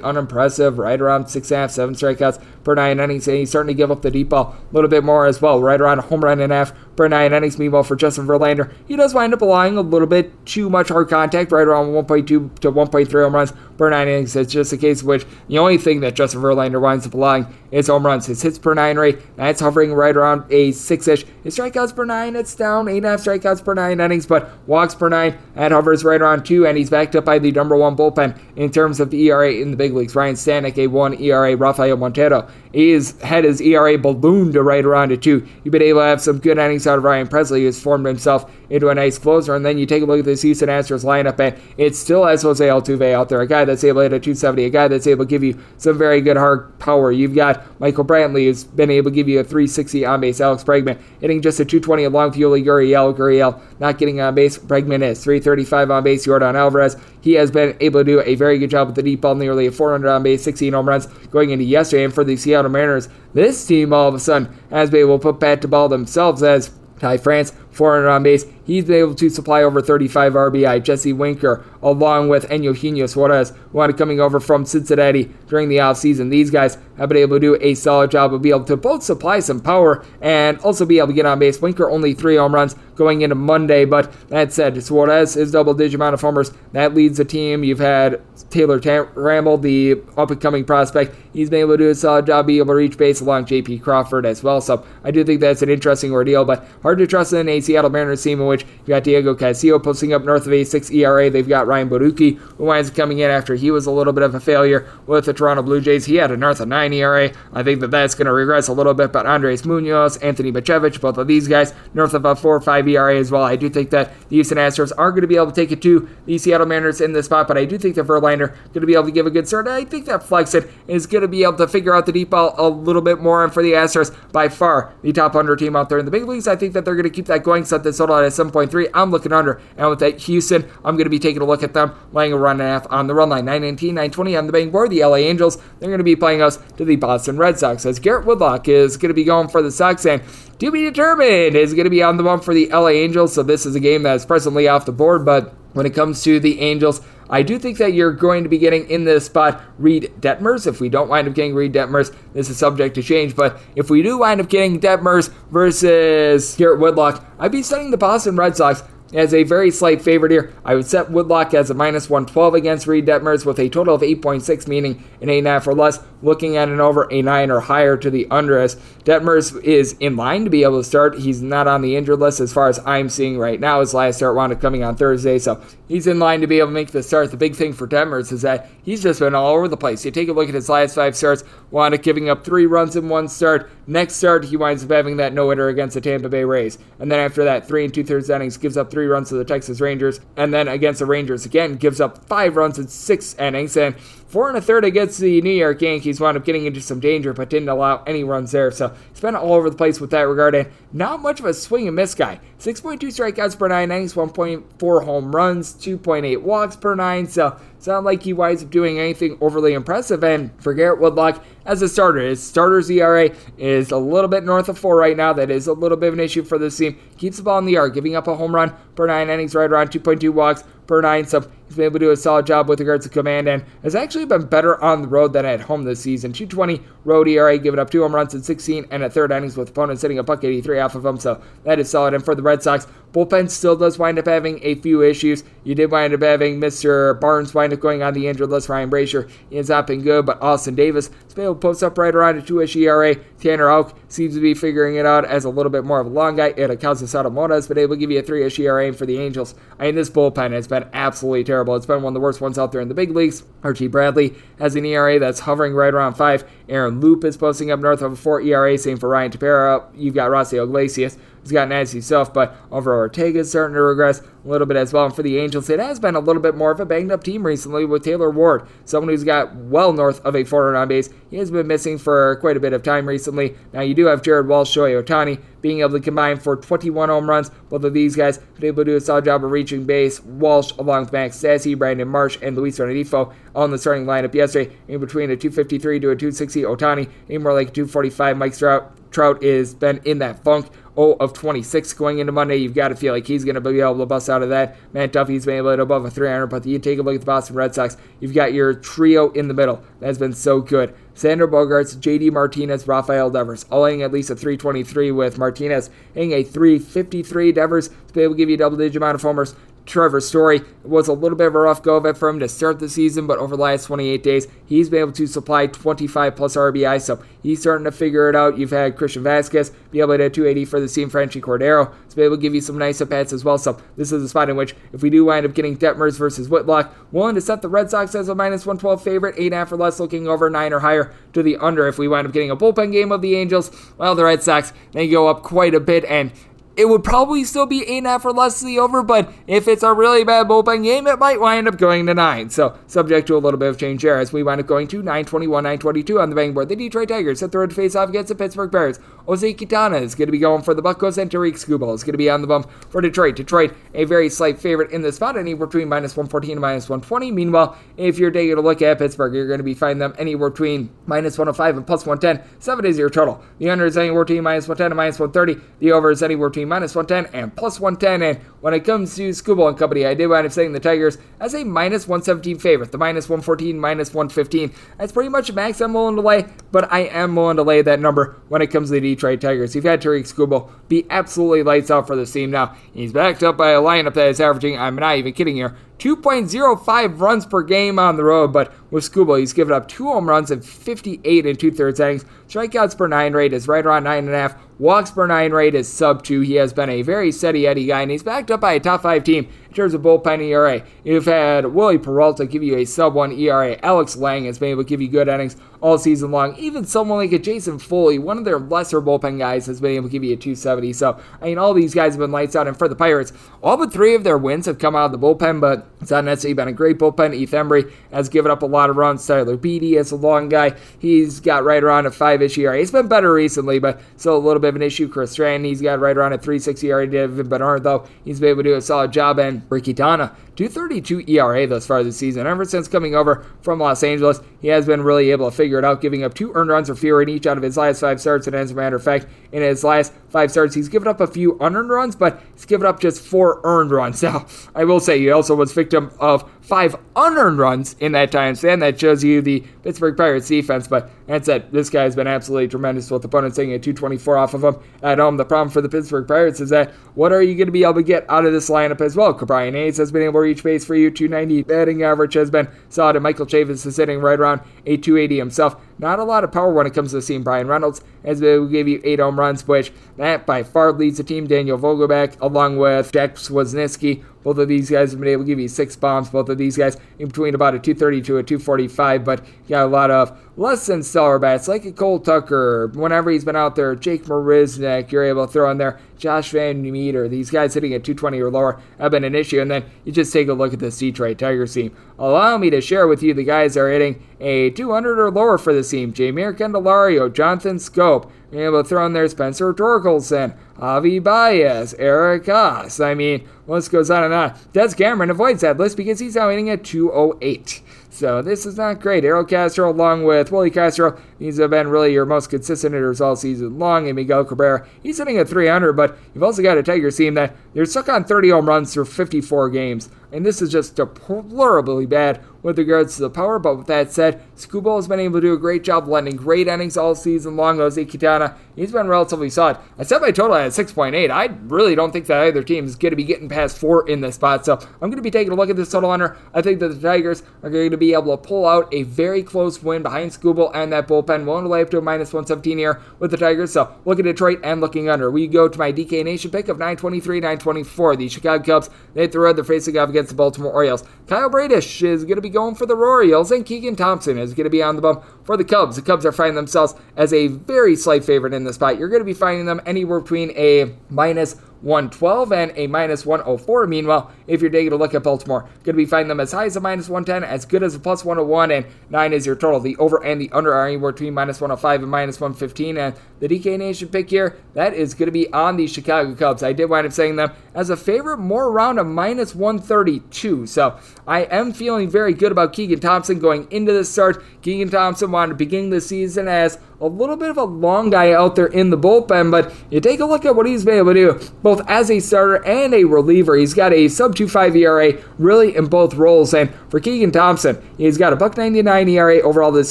unimpressive, right around six and a half, seven strikeouts per nine innings. And he's starting to give up the deep ball a little bit more as well, right around a home run and a half per nine innings. Meanwhile, for Justin Verlander, he does wind up allowing a little bit too much hard contact, right around 1.2 to 1.3 home runs per nine innings. It's just a case of which the only thing that Justin Verlander winds up allowing is home runs. His hits per nine rate, that's hovering right around a six ish. His strikeouts per nine, it's down eight and a half strikeouts per nine innings, but walks per nine, that hovers right around two, and he's backed up by the number one bullpen in terms of the ERA in the big leagues. Ryne Stanek, a one ERA, Rafael Montero, he's had his ERA ballooned right around a two. You've been able to have some good innings out of Ryan Pressly, who's formed himself into a nice closer, and then you take a look at this Houston Astros lineup, and it still has Jose Altuve out there, a guy that's able to hit a 270, a guy that's able to give you some very good hard power. You've got Michael Brantley, who's been able to give you a 360 on base. Alex Bregman hitting just a 220 along with Yuli Gurriel. Gurriel not getting on base. Bregman is 335 on base. Yordan Alvarez, he has been able to do a very good job with the deep ball, nearly a 400 on base, 16 home runs going into yesterday. And for the Seattle Mariners, this team all of a sudden has been able to put bat to ball themselves as Ty France, 400 on base. He's been able to supply over 35 RBI. Jesse Winker, along with Eugenio Suarez, who are coming over from Cincinnati during the offseason. These guys have been able to do a solid job of being able to both supply some power and also be able to get on base. Winker only three home runs going into Monday, but that said, Suarez is double digit amount of homers. That leads the team. You've had Taylor Tam- Ramble, the up and coming prospect. He's been able to do a solid job be able to reach base along JP Crawford as well. So I do think that's an interesting ordeal, but hard to trust in a Seattle Mariners team in which you got Diego Castillo posting up north of a 6 ERA. They've got Ryan Borucki, who winds up coming in after he was a little bit of a failure with the Toronto Blue Jays. He had a north of 9 ERA. I think that that's going to regress a little bit, but Andres Munoz, Anthony Bachevich, both of these guys north of a 4 or 5 ERA as well. I do think that the Houston Astros are going to be able to take it to the Seattle Mariners in this spot, but I do think that Verlander going to be able to give a good start. I think that Flexen is going to be able to figure out the deep ball a little bit more, and for the Astros, by far the top under team out there in the big leagues, I think that they're going to keep that going. Set this total at 7.3. I'm looking under, and with that Houston, I'm going to be taking a look at them, laying a run and a half on the run line. 919, 920 on the betting board. The LA Angels, they're going to be playing us to the Boston Red Sox, as Garrett Whitlock is going to be going for the Sox, and to be determined is going to be on the one for the LA Angels. So this is a game that's presently off the board, but when it comes to the Angels, I do think that you're going to be getting in this spot Reid Detmers. If we don't wind up getting Reid Detmers, this is subject to change. But if we do wind up getting Detmers versus Garrett Whitlock, I'd be studying the Boston Red Sox as a very slight favorite here. I would set Whitlock as a minus 112 against Reid Detmers with a total of 8.6, meaning an 8.5 or less. Looking at an over a 9 or higher to the under as Detmers is in line to be able to start. He's not on the injured list as far as I'm seeing right now. His last start wound up coming on Thursday, so he's in line to be able to make the start. The big thing for Detmers is that he's just been all over the place. You take a look at his last five starts, wound up giving up three runs in one start. Next start, he winds up having that no hitter against the Tampa Bay Rays. And then after that, three and two thirds innings, gives up three runs to the Texas Rangers. And then against the Rangers again, gives up five runs in six innings. And four and a third against the New York Yankees, wound up getting into some danger, but didn't allow any runs there. So he's been all over the place with that regard. And not much of a swing and miss guy. 6.2 strikeouts per nine innings, 1.4 home runs, 2.8 walks per nine. So it's not like he winds up doing anything overly impressive. And for Garrett Whitlock as a starter, his starter's ERA is a little bit north of four right now. That is a little bit of an issue for this team. Keeps the ball in the yard, giving up a home run per nine innings, right around 2.2 walks per nine. So he's been able to do a solid job with regards to command and has actually been better on the road than at home this season. 220 road ERA, giving up two home runs in 16 and a third innings with opponents hitting a buck 83 off of him. So that is solid. And for the Red Sox, bullpen still does wind up having a few issues. You did wind up having Mr. Barnes wind up going on the injured list. Ryan Brasier, he has not been good, but Austin Davis been able to post up right around a 2-ish ERA. Tanner Houck seems to be figuring it out as a little bit more of a long guy. And Hirokazu Sawamura has been able to give you a 3-ish ERA for the Angels. I mean, this bullpen has been absolutely terrible. It's been one of the worst ones out there in the big leagues. Archie Bradley has an ERA that's hovering right around 5. Aaron Loup is posting up north of a 4 ERA. Same for Ryan Tepera. You've got Raisel Iglesias He's got nasty stuff, but over is starting to regress a little bit as well. And for the Angels, it has been a little bit more of a banged up team recently with Taylor Ward, someone who's got well north of a 400 on base. He has been missing for quite a bit of time recently. Now, you do have Jared Walsh, Shohei Ohtani being able to combine for 21 home runs. Both of these guys been able to do a solid job of reaching base. Walsh, along with Max Stassi, Brandon Marsh, and Luis Rengifo on the starting lineup yesterday, in between a 253 to a 260. Ohtani, a more like a 245. Mike Trout Trout has been in that funk. 0 of 26 going into Monday. You've got to feel like he's going to be able to bust out of that. Matt Duffy's been able to above a 300, but you take a look at the Boston Red Sox. You've got your trio in the middle. That's been so good. Xander Bogaerts, JD Martinez, Rafael Devers, all hitting at least a 323 with Martinez hitting a 353. Devers to be able to give you a double digit amount of homers. Trevor Story. Was a little bit of a rough go of it for him to start the season, but over the last 28 days, he's been able to supply 25 plus RBI, so he's starting to figure it out. You've had Christian Vazquez be able to hit 280 for the team, Franchy Cordero to be able to give you some nice at bats as well. So this is a spot in which, if we do wind up getting Detmers versus Whitlock, willing to set the Red Sox as a minus 112 favorite, 8.5 or less, looking over 9 or higher to the under. If we wind up getting a bullpen game of the Angels, well, the Red Sox, they go up quite a bit, and it would probably still be 8.5 or less the over, but if it's a really bad bullpen game, it might wind up going to 9. So, subject to a little bit of change there as we wind up going to 921, 922 on the betting board. The Detroit Tigers set the road to face off against the Pittsburgh Pirates. Jose Quintana is going to be going for the Buccos, and Tarik Skubal is going to be on the bump for Detroit. Detroit, a very slight favorite in this spot, anywhere between minus 114 and minus 120. Meanwhile, if you're taking a look at Pittsburgh, you're going to be finding them anywhere between minus 105 and plus 110. Seven is your total. The under is anywhere between minus 110 and minus 130. The over is anywhere between minus 110 and plus 110. And when it comes to Skubal and company, I did wind up saying the Tigers as a minus 117 favorite. The minus 114, minus 115. That's pretty much max I'm willing to lay, but I am willing to lay that number when it comes to the Detroit Tigers. You've had Tarik Skubal be absolutely lights out for the team now. He's backed up by a lineup that is averaging, I'm not even kidding here, 2.05 runs per game on the road, but with Skubal, he's given up two home runs and 58 and two thirds innings. Strikeouts per nine rate is right around nine and a half. Walks per nine rate is sub two. He has been a very steady Eddie guy, and he's backed up by a top five team terms of bullpen ERA. You've had Wily Peralta give you a sub one ERA. Alex Lange has been able to give you good innings all season long. Even someone like a Jason Foley, one of their lesser bullpen guys, has been able to give you a 270. So, I mean, all these guys have been lights out. And for the Pirates, all but three of their wins have come out of the bullpen, but it's not necessarily been a great bullpen. Heath Hembree has given up a lot of runs. Tyler Beede is a long guy. He's got right around a five ish ERA. He's been better recently, but still a little bit of an issue. Chris Stratton, he's got right around a 360 ERA. David Bednar, though, he's been able to do a solid job. And Ricky Donna, 232 ERA thus far this season. Ever since coming over from Los Angeles, he has been really able to figure it out, giving up two earned runs or fewer in each out of his last five starts. And as a matter of fact, in his last five starts, he's given up a few unearned runs, but he's given up just four earned runs. Now, I will say he also was victim of five unearned runs in that time span. That shows you the Pittsburgh Pirates defense, but that's it. This guy has been absolutely tremendous with opponents taking a 224 off of him at home. The problem for the Pittsburgh Pirates is that what are you going to be able to get out of this lineup as well? Brian Hayes has been able reach base for you. 290 batting average has been solid, and Michael Chavis is sitting right around a 280 himself. Not a lot of power when it comes to seeing Bryan Reynolds, as they will give you eight home runs, which that by far leads the team. Daniel Vogelbach, along with Jack Suwinski, both of these guys have been able to give you six bombs. Both of these guys in between about a 230 to a 245, but you got a lot of less than stellar bats like a Cole Tucker. Whenever he's been out there, Jake Marisnick, you're able to throw in there Josh VanMeter. These guys hitting at 220 or lower have been an issue. And then you just take a look at this Detroit Tigers team. Allow me to share with you the guys are hitting a 200 or lower for this team. Jeimer Candelario, Jonathan Schoop, You're able to throw in there Spencer Torkelson, Javi Baez, Eric Haase. I mean, list goes on and on. Daz Cameron avoids that list because he's now hitting at 208. So this is not great. Harold Castro, along with Willi Castro, these have been really your most consistent hitters all season long. And Miguel Cabrera, he's hitting at 300, but you've also got a Tigers team that they're stuck on 30 home runs through 54 games. And this is just deplorably bad with regards to the power. But with that said, Skubal has been able to do a great job lending great innings all season long. Jose Quintana, he's been relatively solid. I set my total at 6.8. I really don't think that either team is going to be getting past four in this spot. So I'm going to be taking a look at this total under. I think that the Tigers are going to be able to pull out a very close win behind Skubal and that bullpen. To lay up to a minus 117 here with the Tigers. So look at Detroit and looking under. We go to my DK Nation pick of 923, 924. The Chicago Cubs, they hit the facing off against the Baltimore Orioles. Kyle Bradish is going to be going for the Royals, and Keegan Thompson is going to be on the bump for the Cubs. The Cubs are finding themselves as a very slight favorite in this spot. You're going to be finding them anywhere between a minus 112 and a minus 104. Meanwhile, if you're taking a look at Baltimore, going to be finding them as high as a minus 110, as good as a plus 101, and 9 is your total. The over and the under are anywhere between minus 105 and minus 115. And the DK Nation pick here, that is going to be on the Chicago Cubs. I did wind up saying them as a favorite, more around a minus 132. So I am feeling very good about Keegan Thompson going into the start. Keegan Thompson wanted to begin the season as a little bit of a long guy out there in the bullpen, but you take a look at what he's been able to do, both as a starter and a reliever. He's got a sub 2.5 ERA really in both roles. And for Keegan Thompson, he's got a buck 99 ERA overall this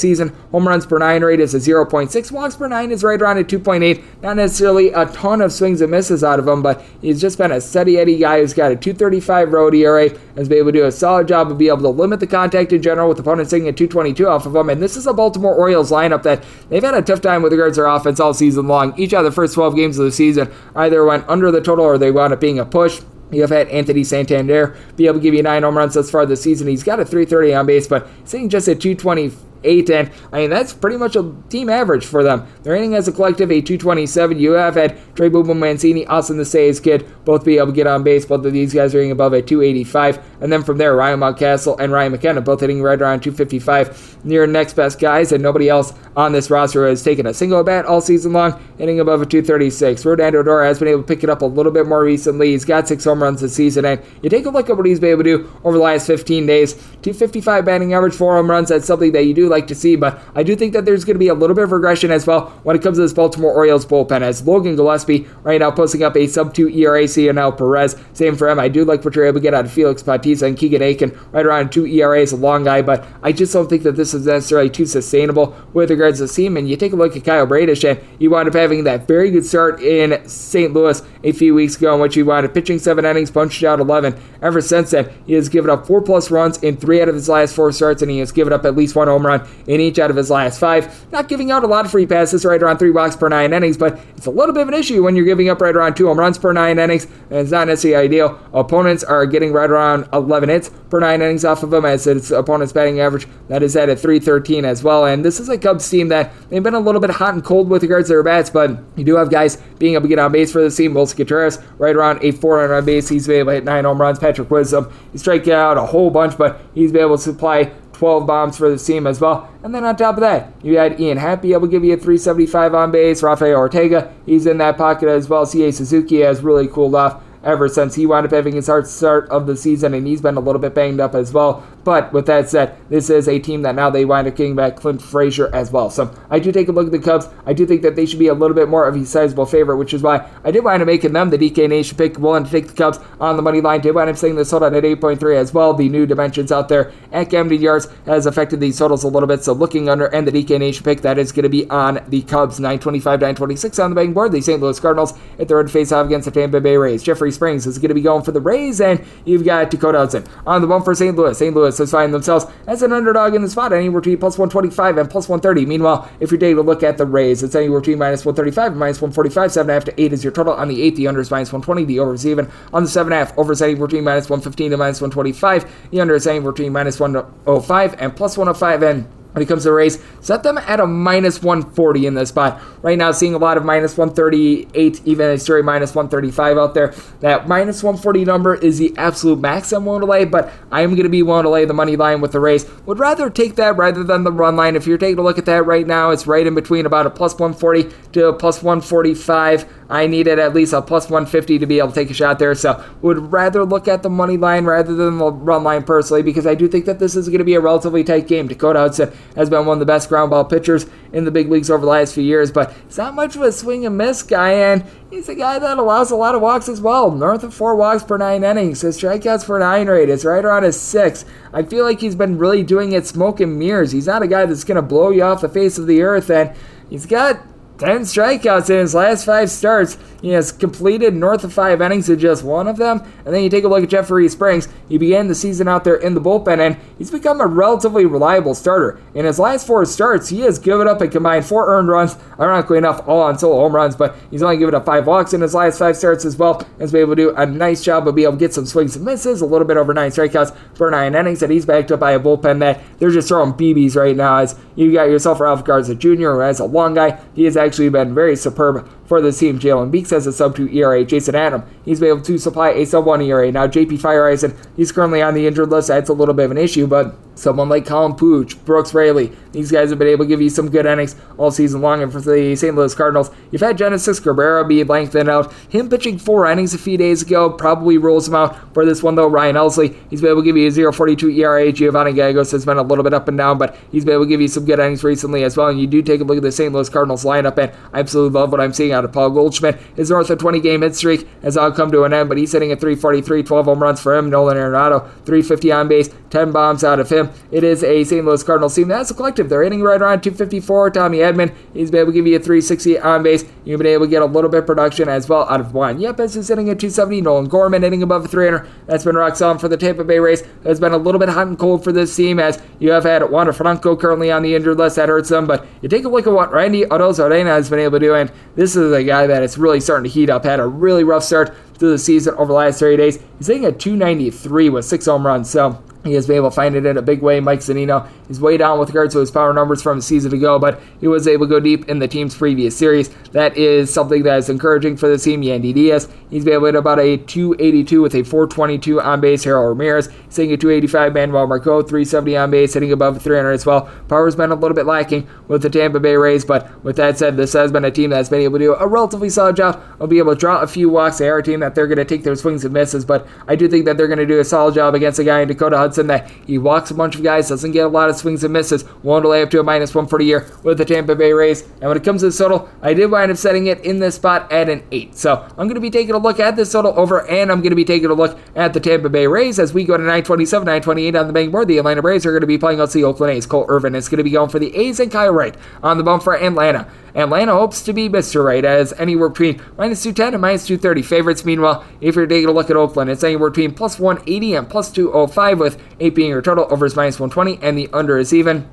season. Home runs per nine rate is a 0.6. Walks per nine is right around a 2.8. Not necessarily a ton of swings and misses out of him, but he's just been a steady Eddie guy who's got a 235 road ERA, has been able to do a solid job of being able to limit the contact in general with opponents sitting at 222 off of him. And this is a Baltimore Orioles lineup that they've had a tough time with regards to their offense all season long. Each of the first 12 games of the season either went under the total or they wound up being a push. You have had Anthony Santander be able to give you nine home runs thus far this season. He's got a 330 on base, but sitting just at 220 and I mean that's pretty much a team average for them. They're hitting as a collective a 227. You have had Trey Booba Mancini, Austin the Say's kid, both be able to get on base. Both of these guys are hitting above a 285, and then from there Ryan Mountcastle and Ryan McKenna both hitting right around 255. Near next best guys, and nobody else on this roster has taken a single bat all season long, hitting above a 236. Rougned Odor has been able to pick it up a little bit more recently. He's got six home runs this season, and you take a look at what he's been able to do over the last 15 days. 255 batting average, four home runs. That's something that you do like to see, but I do think that there's going to be a little bit of regression as well when it comes to this Baltimore Orioles bullpen. As Logan Gillaspie right now posting up a sub 2 ERA, Cionel Perez, same for him. I do like what you're able to get out of Felix Bautista and Keegan Akin, right around 2 ERAs, a long guy, but I just don't think that this is necessarily too sustainable with regards to team. And you take a look at Kyle Bradish, and he wound up having that very good start in St. Louis a few weeks ago, in which he wound up pitching seven innings, punched out 11. Ever since then, he has given up four plus runs in three out of his last four starts, and he has given up at least one home run in each out of his last five. Not giving out a lot of free passes, right around three walks per nine innings, but it's a little bit of an issue when you're giving up right around two home runs per nine innings, and it's not necessarily ideal. Opponents are getting right around 11 hits per nine innings off of him, as its opponent's batting average that is at a 313 as well. And this is a Cubs team that they've been a little bit hot and cold with regards to their bats, but you do have guys being able to get on base for the team. Willson Contreras right around a 400 on base. He's been able to hit nine home runs. Patrick Wisdom, he's striking out a whole bunch, but he's been able to supply 12 bombs for the team as well. And then on top of that, you had Ian Happ able to give you a 375 on base. Rafael Ortega, he's in that pocket as well. Seiya Suzuki has really cooled off ever since he wound up having his hard start of the season, and he's been a little bit banged up as well. But with that said, this is a team that now they wind up getting back Clint Frazier as well. So I do take a look at the Cubs. I do think that they should be a little bit more of a sizable favorite, which is why I did wind up making them the DK Nation pick, willing to take the Cubs on the money line. Did wind up saying this total at 8.3 as well. The new dimensions out there at Camden Yards has affected these totals a little bit. So looking under and the DK Nation pick, that is going to be on the Cubs 925, 926 on the betting board. The St. Louis Cardinals at the road face off against the Tampa Bay Rays. Jeffrey Springs is going to be going for the Rays, and you've got Dakota Hudson on the one for St. Louis. St. Louis has found themselves as an underdog in the spot, anywhere between plus 125 and plus 130. Meanwhile, if you're taking a look at the Rays, it's anywhere between minus 135 and minus 145. 7.5 to 8 is your total. On the 8, the under is minus 120. The over is even. On the 7.5, over is anywhere between minus 115 and minus 125. The under is anywhere between minus 105 and plus 105. And when it comes to the Rays. Set them at a minus 140 in this spot. Right now, seeing a lot of minus 138, even a story minus 135 out there. That minus 140 number is the absolute max I'm willing to lay, but I am going to be willing to lay the money line with the Rays. Would rather take that rather than the run line. If you're taking a look at that right now, it's right in between about a plus 140 to a plus 145. I needed at least a plus 150 to be able to take a shot there. So would rather look at the money line rather than the run line personally because I do think that this is going to be a relatively tight game. Dakota Hudson has been one of the best ground ball pitchers in the big leagues over the last few years, but he's not much of a swing and miss guy, and he's a guy that allows a lot of walks as well. North of four walks per nine innings. His strikeouts per nine rate is right around a six. I feel like he's been really doing it smoke and mirrors. He's not a guy that's going to blow you off the face of the earth, and he's got 10 strikeouts in his last five starts. He has completed north of five innings in just one of them. And then you take a look at Jeffrey Springs. He began the season out there in the bullpen, and he's become a relatively reliable starter. In his last four starts, he has given up a combined four earned runs. Ironically enough, all on solo home runs, but he's only given up five walks in his last five starts as well. Has been able to do a nice job of being able to get some swings and misses, a little bit over nine strikeouts for nine innings, and he's backed up by a bullpen that they're just throwing BBs right now. As you got yourself Ralph Garza Jr., who has a long guy. He has actually been very superb for the team. Jalen Beeks has a sub 2 ERA. Jason Adam, he's been able to supply a sub 1 ERA. Now, JP Feyereisen, he's currently on the injured list. That's a little bit of an issue, but someone like Colin Poche, Brooks Raley, these guys have been able to give you some good innings all season long. And for the St. Louis Cardinals, you've had Genesis Cabrera be lengthened out. Him pitching four innings a few days ago probably rules him out. For this one, though, Ryan Helsley, he's been able to give you a 0.42 ERA. Giovanni Gallegos has been a little bit up and down, but he's been able to give you some good innings recently as well. And you do take a look at the St. Louis Cardinals lineup, and I absolutely love what I'm seeing out of Paul Goldschmidt. His north of 20 game hit streak has all come to an end, but he's hitting at 343, 12 home runs for him. Nolan Arenado, 350 on base, 10 bombs out of him. It is a St. Louis Cardinals team that's a collective. They're hitting right around 254. Tommy Edman, he's been able to give you a 360 on base. You've been able to get a little bit of production as well out of Juan Yepez is hitting at 270. Nolan Gorman hitting above 300. That's been rock solid for the Tampa Bay Rays. It's been a little bit hot and cold for this team as you have had Wander Franco currently on the injured list. That hurts them, but you take a look at what Randy Arozarena has been able to do, and this is a guy that it's really starting to heat up. Had a really rough start through the season over the last 30 days. He's hitting a 293 with six home runs. So he has been able to find it in a big way. Mike Zunino is way down with regards to his power numbers from a season ago, but he was able to go deep in the team's previous series. That is something that is encouraging for the team. Yandy Diaz, he's been able to hit about a 282 with a 422 on base. Harold Ramirez, hitting a 285. Manuel Margot, 370 on base, hitting above 300 as well. Power's been a little bit lacking with the Tampa Bay Rays, but with that said, this has been a team that's been able to do a relatively solid job of being able to draw a few walks. They are a team that they're going to take their swings and misses, but I do think that they're going to do a solid job against a guy in Dakota Hudson that he walks a bunch of guys, doesn't get a lot of swings and misses. To lay up to a minus one for the year with the Tampa Bay Rays. And when it comes to the total, I did wind up setting it in this spot at an eight. So I'm going to be taking a look at this total over, and I'm going to be taking a look at the Tampa Bay Rays as we go to 927, 928 on the betting board. The Atlanta Braves are going to be playing against the Oakland A's. Cole Irvin is going to be going for the A's and Kyle Wright on the bump for Atlanta. Atlanta hopes to be Mr. Right as anywhere between minus 210 and minus 230 favorites. Meanwhile, if you're taking a look at Oakland, it's anywhere between plus 180 and plus 205 with 8 being your total. Over is minus 120 and the under is even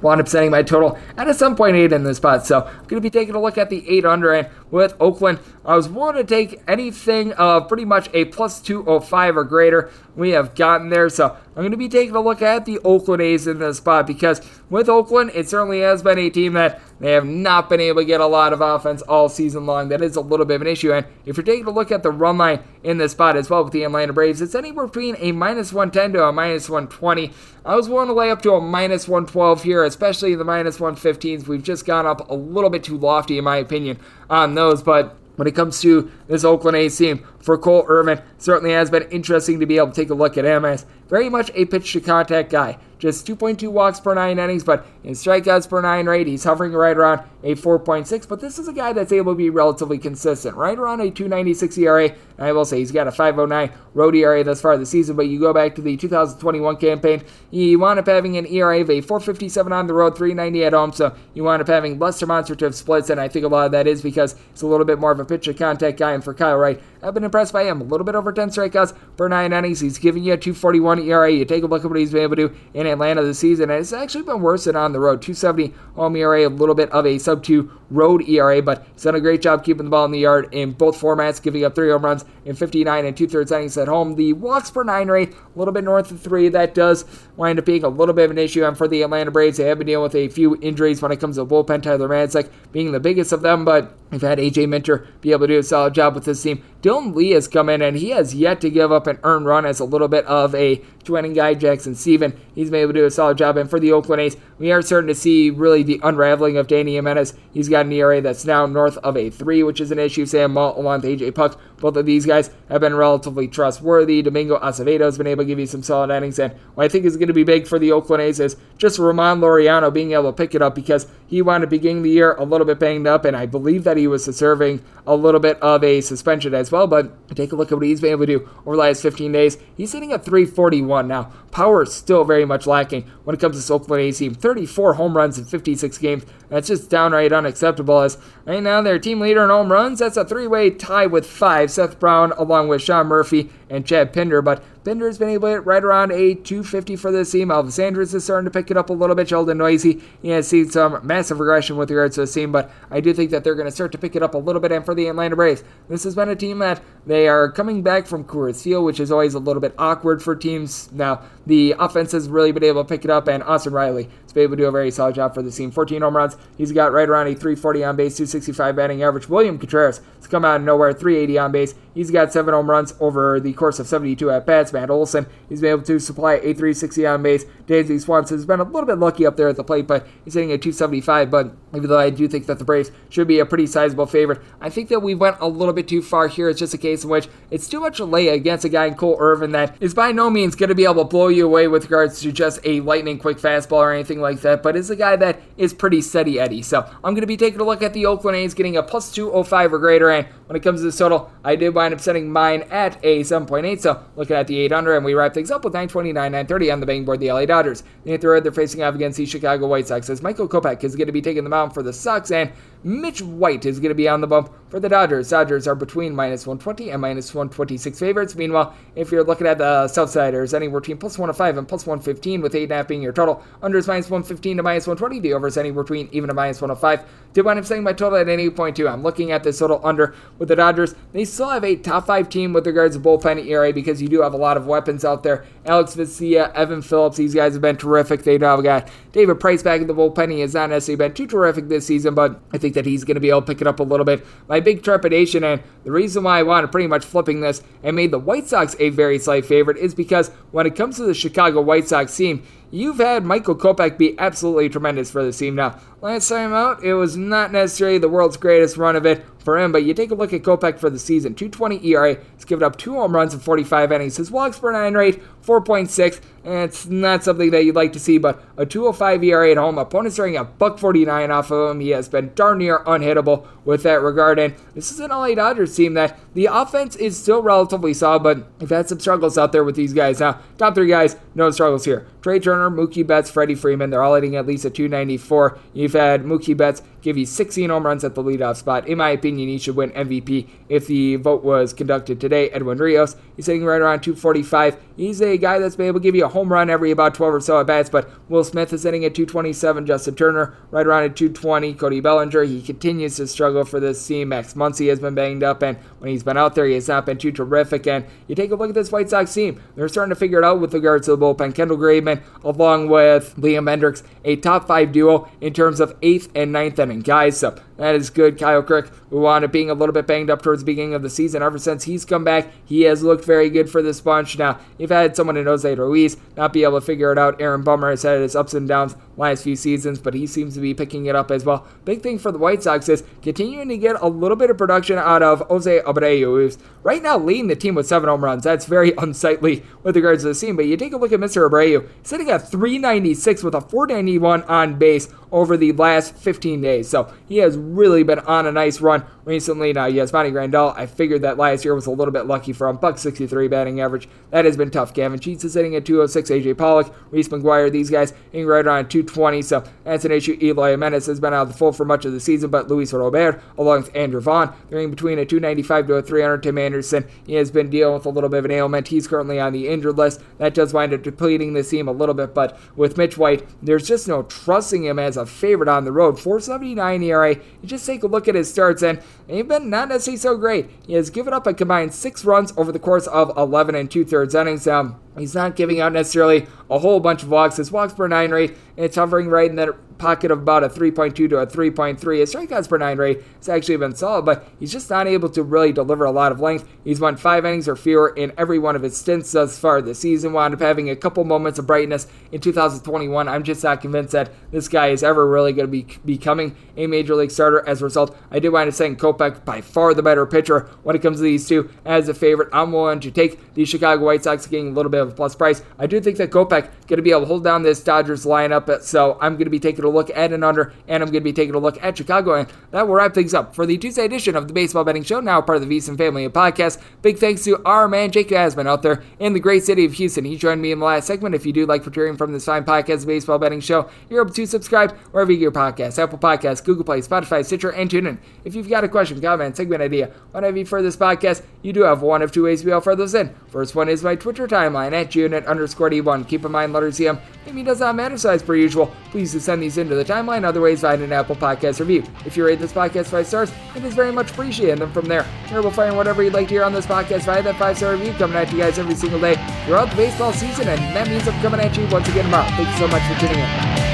wound up setting my total at a 7.8 in this spot. So I'm going to be taking a look at the 8 under and with Oakland, I was willing to take anything of pretty much a plus 205 or greater. We have gotten there. So I'm going to be taking a look at the Oakland A's in this spot because with Oakland, it certainly has been a team that they have not been able to get a lot of offense all season long. That is a little bit of an issue. And if you're taking a look at the run line in this spot as well with the Atlanta Braves, it's anywhere between a minus 110 to a minus 120. I was willing to lay up to a minus 112 here, especially the minus 115s. We've just gone up a little bit too lofty, in my opinion, on those. But when it comes to this Oakland A's team, for Cole Irvin, certainly has been interesting to be able to take a look at him as very much a pitch to contact guy. Just 2.2 walks per nine innings, but in strikeouts per nine rate, he's hovering right around a 4.6. But this is a guy that's able to be relatively consistent, right around a 296 ERA. And I will say he's got a 509 road ERA thus far this season, but you go back to the 2021 campaign, he wound up having an ERA of a 457 on the road, 390 at home. So you wound up having less demonstrative splits, and I think a lot of that is because it's a little bit more of a pitch to contact guy. And for Kyle Wright, I've been impressed by him. A little bit over 10 strikeouts per nine innings. He's giving you a 241 ERA. You take a look at what he's been able to do in Atlanta this season, and it's actually been worse than on the road. 270 home ERA, a little bit of a sub 2 road ERA, but he's done a great job keeping the ball in the yard in both formats, giving up three home runs in 59 and two thirds innings at home. The walks per nine rate, a little bit north of three. That does wind up being a little bit of an issue. And for the Atlanta Braves, they have been dealing with a few injuries when it comes to bullpen. Tyler Matzek being the biggest of them, but we've had AJ Minter be able to do a solid job with this team. Dylan Lee has come in and he has yet to give up an earned run as a little bit of a twinning guy. Jackson Steven, he's been able to do a solid job. And for the Oakland A's, we are starting to see really the unraveling of Dany Jimenez. He's got an ERA that's now north of a three, which is an issue. Sam Moll along with AJ Puk, both of these guys have been relatively trustworthy. Domingo Acevedo has been able to give you some solid innings. And what I think is going to be big for the Oakland A's is just Ramon Laureano being able to pick it up because he wound up beginning the year a little bit banged up, and I believe that he was serving a little bit of a suspension as well. But take a look at what he's been able to do over the last 15 days. He's sitting at 341 now. Power is still very much lacking when it comes to this Oakland A's team. 34 home runs in 56 games. That's just downright unacceptable. As right now their team leader in home runs, that's a three-way tie with five. Seth Brown along with Sean Murphy and Chad Pinder. But Pinder's been able to hit right around a 250 for this team. Elvis Andrus is starting to pick it up a little bit. Sheldon Neuse he has seen some massive regression with regards to the team, but I do think that they're going to start to pick it up a little bit. And for the Atlanta Braves, this has been a team that they are coming back from Coors Field, which is always a little bit awkward for teams. Now, the offense has really been able to pick it up, and Austin Riley has been able to do a very solid job for the team. 14 home runs. He's got right around a 340 on base, 265 batting average. William Contreras has come out of nowhere, 380 on base. He's got seven home runs over the course of 72 at bats. Matt Olson, he's been able to supply a 360 on base. Dansby Swanson has been a little bit lucky up there at the plate, but he's hitting a 275. But even though I do think that the Braves should be a pretty sizable favorite, I think that we went a little bit too far here. It's just a case in which it's too much lay against a guy in Cole Irvin that is by no means going to be able to blow you away with regards to just a lightning quick fastball or anything like that, but is a guy that is pretty steady Eddie. So I'm going to be taking a look at the Oakland A's getting a plus 205 or greater. When it comes to this total, I did wind up setting mine at a 7.8. So looking at the 800, and we wrap things up with 929, 930 on the betting board. The LA Dodgers. The third, they're facing off against the Chicago White Sox as Michael Kopech is going to be taking the mound for the Sox, and Mitch White is going to be on the bump for the Dodgers. Dodgers are between minus 120 and minus 126 favorites. Meanwhile, if you're looking at the Southsiders, anywhere between plus 105 and plus 115, with 8.5 being your total. Unders minus 115 to minus 120. The overs anywhere between even to minus 105. Did wind up setting my total at 8.2. I'm looking at this total under with the Dodgers. They still have a top five team with regards to bullpen ERA because you do have a lot of weapons out there. Alex Vesia, Evan Phillips, these guys have been terrific. They now got David Price back in the bullpen. He has not necessarily been too terrific this season, but I think that he's going to be able to pick it up a little bit. My big trepidation and the reason why I wanted pretty much flipping this and made the White Sox a very slight favorite is because when it comes to the Chicago White Sox team, you've had Michael Kopech be absolutely tremendous for this team. Now, last time out, it was not necessarily the world's greatest run of it for him, but you take a look at Kopech for the season 220 ERA, he's given up two home runs in 45 innings. His walks per nine rate, 4.6, and it's not something that you'd like to see, but a 205 ERA at home. Opponents are getting a buck 49 off of him. He has been darn near unhittable with that regard, and this is an LA Dodgers team that the offense is still relatively solid, but they've had some struggles out there with these guys. Now, top three guys, no struggles here. Trea Turner, Mookie Betts, Freddie Freeman, they're all hitting at least a 294. You've had Mookie Betts give you 16 home runs at the leadoff spot. In my opinion, he should win MVP if the vote was conducted today. Edwin Rios, he's sitting right around 245. He's a guy that's been able to give you a home run every about 12 or so at bats, but Will Smith is sitting at 227. Justin Turner right around at 220. Cody Bellinger, he continues to struggle for this team. Max Muncy has been banged up, and when he's been out there, he has not been too terrific. And you take a look at this White Sox team, they're starting to figure it out with regards to the bullpen. Kendall Graveman, along with Liam Hendriks, a top five duo in terms of eighth and ninth inning guys. So that is good. Kyle Crick, up being a little bit banged up towards the beginning of the season, ever since he's come back, he has looked very good for this bunch. Now, you've had someone in Jose Ruiz not be able to figure it out. Aaron Bummer has had his ups and downs last few seasons, but he seems to be picking it up as well. Big thing for the White Sox is continuing to get a little bit of production out of Jose Abreu, who's right now leading the team with seven home runs. That's very unsightly with regards to the team, but you take a look at Mr. Abreu, sitting at 396 with a 491 on base over the last 15 days. So he has really been on a nice run recently. Now, yes, Yasmani Grandal, I figured that last year was a little bit lucky for him. Buck 63 batting average. That has been tough. Gavin Sheets is sitting at 206. AJ Pollock, Reese McGuire, these guys hitting right around 220. So that's an issue. Eloy Jimenez has been out of the fold for much of the season, but Luis Robert, along with Andrew Vaughn, they're in between a 295 to a 300. Tim Anderson, he has been dealing with a little bit of an ailment. He's currently on the injured list. That does wind up depleting the team a little bit, but with Mitch White, there's just no trusting him as a favorite on the road. 479 ERA. You just take a look at his starts, and they've been not necessarily so great. He has given up a combined six runs over the course of 11 and two thirds innings. Um, he's not giving out necessarily a whole bunch of walks. His walks per nine rate, it's hovering right in that pocket of about a 3.2 to a 3.3. His strikeouts per nine rate has actually been solid, but he's just not able to really deliver a lot of length. He's won five innings or fewer in every one of his stints thus far this season. Wound up having a couple moments of brightness in 2021. I'm just not convinced that this guy is ever really going to be becoming a major league starter. As a result, I do wind up saying Kopech by far the better pitcher when it comes to these two as a favorite. I'm willing to take the Chicago White Sox getting a little bit plus price. I do think that Kopech going to be able to hold down this Dodgers lineup, so I'm going to be taking a look at an under, and I'm going to be taking a look at Chicago, and that will wrap things up for the Tuesday edition of the Baseball Betting Show, now part of the VSiN family of podcasts. Big thanks to our man Jake Asman out there in the great city of Houston. He joined me in the last segment. If you do like hearing from this fine podcast, the Baseball Betting Show, you're able to subscribe wherever you get your podcasts, Apple Podcasts, Google Play, Spotify, Stitcher, and TuneIn. If you've got a question, comment, segment idea, whatever you for this podcast, you do have one of two ways we offer those in. First one is my Twitter timeline at unit underscore D1. Keep in mind, letters CM, maybe does not matter, size per usual, please do send these into the timeline. Other ways, find an Apple Podcast review. If you rate this podcast five stars, it is very much appreciated. And from there, able to find whatever you'd like to hear on this podcast via that five star review coming at you guys every single day throughout the baseball season. And that means I'm coming at you once again tomorrow. Thank you so much for tuning in.